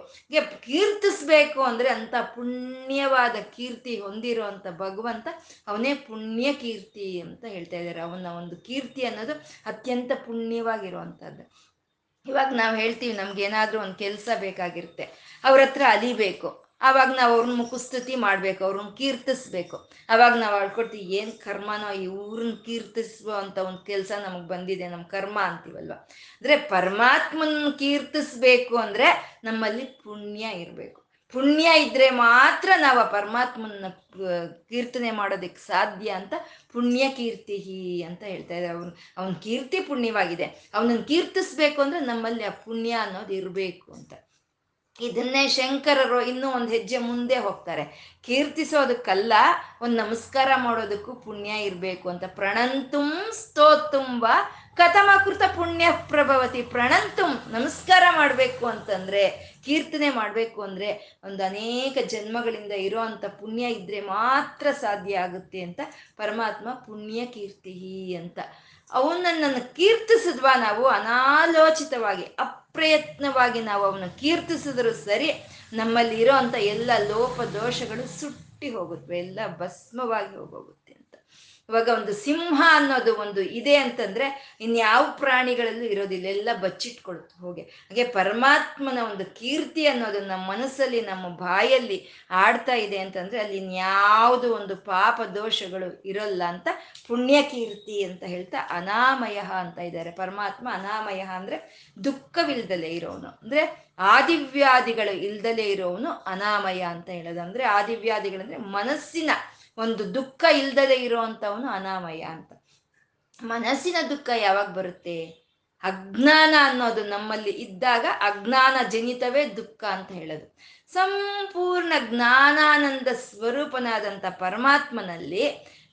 ಕೀರ್ತಿಸ್ಬೇಕು ಅಂದ್ರೆ ಅಂತ ಪುಣ್ಯವಾದ ಕೀರ್ತಿ ಹೊಂದಿರೋ ಭಗವಂತ ಅವನೇ ಪುಣ್ಯ ಕೀರ್ತಿ ಅಂತ ಹೇಳ್ತಾ ಇದ್ದಾರೆ. ಅವನ ಒಂದು ಕೀರ್ತಿ ಅನ್ನೋದು ಅತ್ಯಂತ ಪುಣ್ಯವಾಗಿರುವಂಥದ್ದು ಇವಾಗ ನಾವು ಹೇಳ್ತೀವಿ ನಮ್ಗೆ ಏನಾದ್ರೂ ಒಂದು ಕೆಲಸ ಬೇಕಾಗಿರುತ್ತೆ, ಅವ್ರ ಹತ್ರ ಅಲಿಬೇಕು. ಆವಾಗ ನಾವು ಅವ್ರನ್ನ ಮುಖಸ್ತುತಿ ಮಾಡ್ಬೇಕು, ಅವ್ರನ್ನ ಕೀರ್ತಿಸ್ಬೇಕು. ಅವಾಗ ನಾವು ಅಳ್ಕೊಡ್ತೀವಿ ಏನು ಕರ್ಮನೋ ಇವ್ರನ್ನ ಕೀರ್ತಿಸುವ ಅಂತ ಒಂದು ಕೆಲಸ ನಮಗೆ ಬಂದಿದೆ ನಮ್ಮ ಕರ್ಮ ಅಂತೀವಲ್ವ? ಅಂದ್ರೆ ಪರಮಾತ್ಮನ್ ಕೀರ್ತಿಸ್ಬೇಕು ಅಂದ್ರೆ ನಮ್ಮಲ್ಲಿ ಪುಣ್ಯ ಇರಬೇಕು. ಪುಣ್ಯ ಇದ್ರೆ ಮಾತ್ರ ನಾವು ಆ ಪರಮಾತ್ಮನ ಕೀರ್ತನೆ ಮಾಡೋದಕ್ಕೆ ಸಾಧ್ಯ ಅಂತ ಪುಣ್ಯ ಕೀರ್ತಿ ಅಂತ ಹೇಳ್ತಾ ಇದ್ದಾರೆ. ಅವನು, ಅವನ ಕೀರ್ತಿ ಪುಣ್ಯವಾಗಿದೆ. ಅವನನ್ನು ಕೀರ್ತಿಸ್ಬೇಕು ಅಂದ್ರೆ ನಮ್ಮಲ್ಲಿ ಆ ಪುಣ್ಯ ಅನ್ನೋದು ಇರಬೇಕು ಅಂತ. ಇದನ್ನೇ ಶಂಕರರು ಇನ್ನೂ ಒಂದು ಹೆಜ್ಜೆ ಮುಂದೆ ಹೋಗ್ತಾರೆ. ಕೀರ್ತಿಸೋದಕ್ಕಲ್ಲ ಒಂದು ನಮಸ್ಕಾರ ಮಾಡೋದಕ್ಕೂ ಪುಣ್ಯ ಇರಬೇಕು ಅಂತ. ಪ್ರಣಂತುಂ ಸ್ತೋತುಂಬ ಕಥಮಕೃತ ಪುಣ್ಯ ಪ್ರಭವತಿ. ಪ್ರಣಂತುಂ ನಮಸ್ಕಾರ ಮಾಡಬೇಕು ಅಂತಂದರೆ, ಕೀರ್ತನೆ ಮಾಡಬೇಕು ಅಂದರೆ ಒಂದು ಅನೇಕ ಜನ್ಮಗಳಿಂದ ಇರೋ ಅಂಥ ಪುಣ್ಯ ಇದ್ರೆ ಮಾತ್ರ ಸಾಧ್ಯ ಆಗುತ್ತೆ ಅಂತ ಪರಮಾತ್ಮ ಪುಣ್ಯ ಕೀರ್ತಿ ಅಂತ. ಅವನನ್ನು ಕೀರ್ತಿಸಿದ್ವಾ ನಾವು ಅನಾಲೋಚಿತವಾಗಿ. ಅಪ್ರಯತ್ನವಾಗಿ ನಾವು ಅವನ ಕೀರ್ತಿಸಿದ್ರು ಸರಿ ನಮ್ಮಲ್ಲಿ ಇರೋ ಅಂಥ ಎಲ್ಲ ಲೋಪ ದೋಷಗಳು ಸುಟ್ಟಿ ಹೋಗುತ್ತವೆ ಎಲ್ಲ ಭಸ್ಮವಾಗಿ ಹೋಗೋಗುತ್ತೆ ಅಂತ ಇವಾಗ ಒಂದು ಸಿಂಹ ಅನ್ನೋದು ಒಂದು ಇದೆ ಅಂತಂದ್ರೆ ಇನ್ಯಾವ ಪ್ರಾಣಿಗಳಲ್ಲೂ ಇರೋದಿಲ್ಲ, ಎಲ್ಲ ಬಚ್ಚಿಟ್ಕೊಳ್ತು ಹೋಗಿ. ಹಾಗೆ ಪರಮಾತ್ಮನ ಒಂದು ಕೀರ್ತಿ ಅನ್ನೋದು ನಮ್ಮ ಮನಸ್ಸಲ್ಲಿ, ನಮ್ಮ ಬಾಯಲ್ಲಿ ಆಡ್ತಾ ಇದೆ ಅಂತಂದ್ರೆ ಅಲ್ಲಿ ಇನ್ಯಾವುದು ಒಂದು ಪಾಪ ದೋಷಗಳು ಇರೋಲ್ಲ ಅಂತ ಪುಣ್ಯ ಕೀರ್ತಿ ಅಂತ ಹೇಳ್ತಾ ಅನಾಮಯ ಅಂತ ಇದ್ದಾರೆ. ಪರಮಾತ್ಮ ಅನಾಮಯ ಅಂದ್ರೆ ದುಃಖವಿಲ್ದಲೆ ಇರೋನು. ಅಂದ್ರೆ ಆದಿವ್ಯಾಧಿಗಳು ಇಲ್ದಲೇ ಇರೋವನು ಅನಾಮಯ ಅಂತ ಹೇಳೋದು. ಅಂದ್ರೆ ಆದಿವ್ಯಾಧಿಗಳಂದ್ರೆ ಮನಸ್ಸಿನ ಒಂದು ದುಃಖ ಇಲ್ದದೆ ಇರುವಂತವನು ಅನಾಮಯ ಅಂತ. ಮನಸ್ಸಿನ ದುಃಖ ಯಾವಾಗ ಬರುತ್ತೆ? ಅಜ್ಞಾನ ಅನ್ನೋದು ನಮ್ಮಲ್ಲಿ ಇದ್ದಾಗ ಅಜ್ಞಾನ ಜನಿತವೇ ದುಃಖ ಅಂತ ಹೇಳೋದು. ಸಂಪೂರ್ಣ ಜ್ಞಾನಾನಂದ ಸ್ವರೂಪನಾದಂಥ ಪರಮಾತ್ಮನಲ್ಲಿ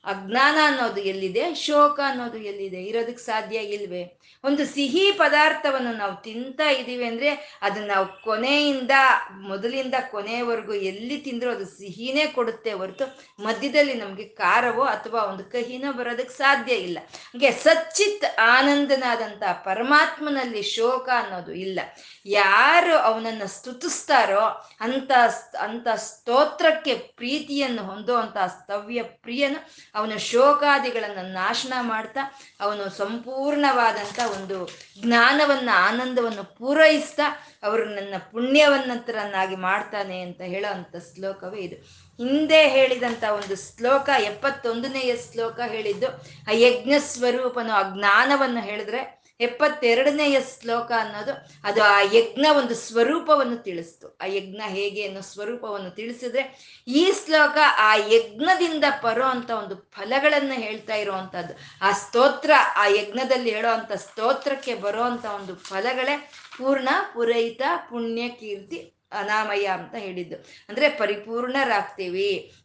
ಅಜ್ಞಾನ ಅನ್ನೋದು ಎಲ್ಲಿದೆ? ಶೋಕ ಅನ್ನೋದು ಎಲ್ಲಿದೆ? ಇರೋದಕ್ಕೆ ಸಾಧ್ಯ ಇಲ್ವೇ? ಒಂದು ಸಿಹಿ ಪದಾರ್ಥವನ್ನು ನಾವು ತಿಂತಾ ಇದ್ದೀವಿ ಅಂದ್ರೆ ಅದನ್ನ ನಾವು ಕೊನೆಯಿಂದ, ಮೊದಲಿಂದ ಕೊನೆಯವರೆಗೂ ಎಲ್ಲಿ ತಿಂದ್ರೂ ಅದು ಸಿಹಿನೇ ಕೊಡುತ್ತೆ ಹೊರತು ಮಧ್ಯದಲ್ಲಿ ನಮಗೆ ಖಾರವೋ ಅಥವಾ ಒಂದು ಕಹಿನೋ ಬರೋದಕ್ಕೆ ಸಾಧ್ಯ ಇಲ್ಲ. ಹಾಗೆ ಸಚ್ಚಿತ್ ಆನಂದನಾದಂಥ ಪರಮಾತ್ಮನಲ್ಲಿ ಶೋಕ ಅನ್ನೋದು ಇಲ್ಲ. ಯಾರು ಅವನನ್ನು ಸ್ತುತಿಸ್ತಾರೋ ಅಂತ ಅಂತ ಸ್ತೋತ್ರಕ್ಕೆ ಪ್ರೀತಿಯನ್ನು ಹೊಂದುವಂಥ ಸ್ತವ್ಯ ಪ್ರಿಯನು ಅವನ ಶೋಕಾದಿಗಳನ್ನು ನಾಶನ ಮಾಡ್ತಾ ಅವನು ಸಂಪೂರ್ಣವಾದಂಥ ಒಂದು ಜ್ಞಾನವನ್ನ, ಆನಂದವನ್ನು ಪೂರೈಸ್ತಾ ಅವರು ನನ್ನ ಪುಣ್ಯವನ್ನತರನ್ನಾಗಿ ಮಾಡ್ತಾನೆ ಅಂತ ಹೇಳೋ ಅಂಥ ಶ್ಲೋಕವೇ ಇದು. ಹಿಂದೆ ಹೇಳಿದಂಥ ಒಂದು ಶ್ಲೋಕ, ಎಪ್ಪತ್ತೊಂದನೆಯ ಶ್ಲೋಕ ಹೇಳಿದ್ದು, ಆ ಯಜ್ಞ ಸ್ವರೂಪನು ಆ ಜ್ಞಾನವನ್ನು ಹೇಳಿದ್ರೆ ಎಪ್ಪತ್ತೆರಡನೆಯ ಶ್ಲೋಕ ಅನ್ನೋದು ಅದು ಆ ಯಜ್ಞ ಒಂದು ಸ್ವರೂಪವನ್ನು ತಿಳಿಸ್ತು. ಆ ಯಜ್ಞ ಹೇಗೆ ಅನ್ನೋ ಸ್ವರೂಪವನ್ನು ತಿಳಿಸಿದ್ರೆ ಈ ಶ್ಲೋಕ ಆ ಯಜ್ಞದಿಂದ ಬರೋ ಅಂತ ಒಂದು ಫಲಗಳನ್ನು ಹೇಳ್ತಾ ಇರುವಂತಹದ್ದು ಆ ಸ್ತೋತ್ರ, ಆ ಯಜ್ಞದಲ್ಲಿ ಹೇಳೋ ಅಂತ ಸ್ತೋತ್ರಕ್ಕೆ ಬರೋ ಅಂತ ಒಂದು ಫಲಗಳೇ ಪೂರ್ಣ ಪುರೈತ ಪುಣ್ಯ, ಕೀರ್ತಿ, ಅನಾಮಯ ಅಂತ ಹೇಳಿದ್ದು. ಅಂದ್ರೆ ಪರಿಪೂರ್ಣರಾಗ್ತೀವಿ.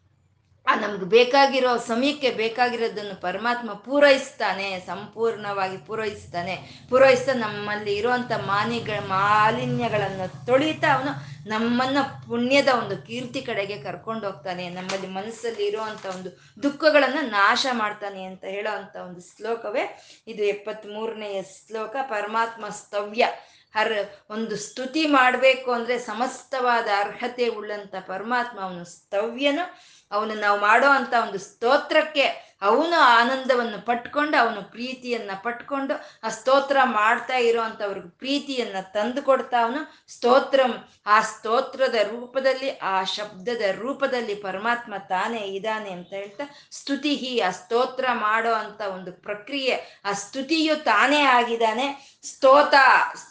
ಆ, ನಮ್ಗೆ ಬೇಕಾಗಿರೋ ಸಮಯಕ್ಕೆ ಬೇಕಾಗಿರೋದನ್ನು ಪರಮಾತ್ಮ ಪೂರೈಸ್ತಾನೆ, ಸಂಪೂರ್ಣವಾಗಿ ಪೂರೈಸ್ತಾನೆ. ಪೂರೈಸ್ತಾ ನಮ್ಮಲ್ಲಿ ಇರುವಂಥ ಮಾನಿಗಳ ಮಾಲಿನ್ಯಗಳನ್ನು ತೊಳಿತಾ ಅವನು ನಮ್ಮನ್ನ ಪುಣ್ಯದ ಒಂದು ಕೀರ್ತಿ ಕಡೆಗೆ ಕರ್ಕೊಂಡು ಹೋಗ್ತಾನೆ. ನಮ್ಮಲ್ಲಿ ಮನಸ್ಸಲ್ಲಿ ಇರುವಂಥ ಒಂದು ದುಃಖಗಳನ್ನು ನಾಶ ಮಾಡ್ತಾನೆ ಅಂತ ಹೇಳೋ ಒಂದು ಶ್ಲೋಕವೇ ಇದು ಎಪ್ಪತ್ತ್ಮೂರನೆಯ ಶ್ಲೋಕ. ಪರಮಾತ್ಮ ಸ್ತವ್ಯ. ಹರ್, ಒಂದು ಸ್ತುತಿ ಮಾಡಬೇಕು ಅಂದ್ರೆ ಸಮಸ್ತವಾದ ಅರ್ಹತೆ ಉಳ್ಳಂತ ಪರಮಾತ್ಮ ಅವನು ಸ್ತವ್ಯನು. ಅವನು ನಾವು ಮಾಡೋ ಅಂತ ಒಂದು ಸ್ತೋತ್ರಕ್ಕೆ ಅವನು ಆನಂದವನ್ನು ಪಟ್ಕೊಂಡು, ಅವನು ಪ್ರೀತಿಯನ್ನ ಪಟ್ಕೊಂಡು, ಆ ಸ್ತೋತ್ರ ಮಾಡ್ತಾ ಇರೋವಂಥವ್ರಿಗೆ ಪ್ರೀತಿಯನ್ನ ತಂದು ಕೊಡ್ತಾ ಅವನು ಸ್ತೋತ್ರಂ. ಆ ಸ್ತೋತ್ರದ ರೂಪದಲ್ಲಿ, ಆ ಶಬ್ದದ ರೂಪದಲ್ಲಿ ಪರಮಾತ್ಮ ತಾನೇ ಇದ್ದಾನೆ ಅಂತ ಹೇಳ್ತಾ ಸ್ತುತಿ ಆ ಸ್ತೋತ್ರ ಮಾಡೋ ಅಂತ ಒಂದು ಪ್ರಕ್ರಿಯೆ, ಆ ಸ್ತುತಿಯು ತಾನೇ ಆಗಿದ್ದಾನೆ. ಸ್ತೋತ.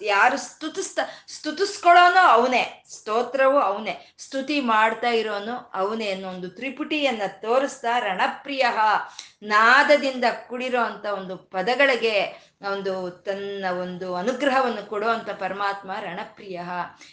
ಯಾರು ಸ್ತುತಿಸ್ತ, ಸ್ತುತಿಸ್ಕೊಳ್ಳೋನು ಅವನೇ, ಸ್ತೋತ್ರವು ಅವನೇ, ಸ್ತುತಿ ಮಾಡ್ತಾ ಇರೋನು ಅವನೇ ಅನ್ನೋ ಒಂದು ತ್ರಿಪುಟಿಯನ್ನ ತೋರಿಸ್ತಾ ರಣಪ್ರಿಯ ನಾದದಿಂದ ಕುಡಿರೋ ಅಂತ ಒಂದು ಪದಗಳಿಗೆ ಒಂದು ತನ್ನ ಒಂದು ಅನುಗ್ರಹವನ್ನು ಕೊಡುವಂತ ಪರಮಾತ್ಮ ರಣಪ್ರಿಯ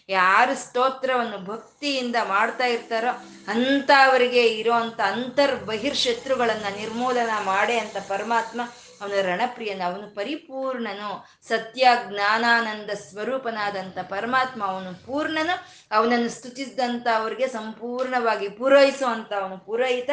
ಯಾರು ಸ್ತೋತ್ರವನ್ನು ಭಕ್ತಿಯಿಂದ ಮಾಡ್ತಾ ಇರ್ತಾರೋ ಅಂಥವರಿಗೆ ಅಂತ ಅಂತರ್ ಬಹಿರ್ಶತ್ರುಗಳನ್ನ ನಿರ್ಮೂಲನ ಮಾಡೇ ಅಂತ ಪರಮಾತ್ಮ ಅವನ ರಣಪ್ರಿಯನ, ಅವನು ಪರಿಪೂರ್ಣನು, ಸತ್ಯ ಜ್ಞಾನಾನಂದ ಸ್ವರೂಪನಾದಂಥ ಪರಮಾತ್ಮ ಅವನು ಪೂರ್ಣನು. ಅವನನ್ನು ಸ್ತುತಿಸಿದಂಥ ಅವ್ರಿಗೆ ಸಂಪೂರ್ಣವಾಗಿ ಪೂರೈಸುವಂಥ ಅವನು ಪೂರೈತ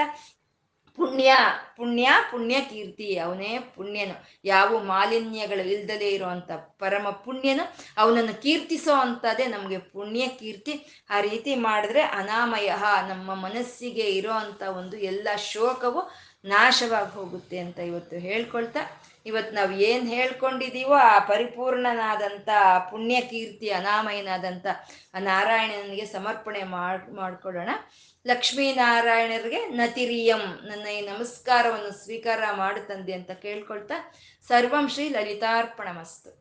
ಪುಣ್ಯ ಪುಣ್ಯ ಪುಣ್ಯ ಕೀರ್ತಿ, ಅವನೇ ಪುಣ್ಯನು. ಯಾವ ಮಾಲಿನ್ಯಗಳು ಇಲ್ದಲೇ ಇರುವಂತ ಪರಮ ಪುಣ್ಯನು. ಅವನನ್ನು ಕೀರ್ತಿಸೋ ಅಂಥದ್ದೇ ನಮಗೆ ಪುಣ್ಯ ಕೀರ್ತಿ. ಆ ರೀತಿ ಮಾಡಿದ್ರೆ ಅನಾಮಯ ನಮ್ಮ ಮನಸ್ಸಿಗೆ ಇರೋ ಒಂದು ಎಲ್ಲ ಶೋಕವು ನಾಶವಾಗಿ ಹೋಗುತ್ತೆ ಅಂತ ಇವತ್ತು ಹೇಳ್ಕೊಳ್ತಾ. ಇವತ್ತು ನಾವು ಏನು ಹೇಳ್ಕೊಂಡಿದ್ದೀವೋ ಆ ಪರಿಪೂರ್ಣನಾದಂಥ ಪುಣ್ಯ ಕೀರ್ತಿ ಅನಾಮಯನಾದಂಥ ಆ ನಾರಾಯಣನಿಗೆ ಸಮರ್ಪಣೆ ಮಾಡ್ ಮಾಡ್ಕೊಳ್ಳೋಣ ಲಕ್ಷ್ಮೀನಾರಾಯಣರಿಗೆ ನತಿರಿಯಂ ನನ್ನ ಈ ನಮಸ್ಕಾರವನ್ನು ಸ್ವೀಕಾರ ಮಾಡುತ್ತಂದೆ ಅಂತ ಕೇಳ್ಕೊಳ್ತಾ. ಸರ್ವಂ ಶ್ರೀ ಲಲಿತಾರ್ಪಣ ಮಸ್ತು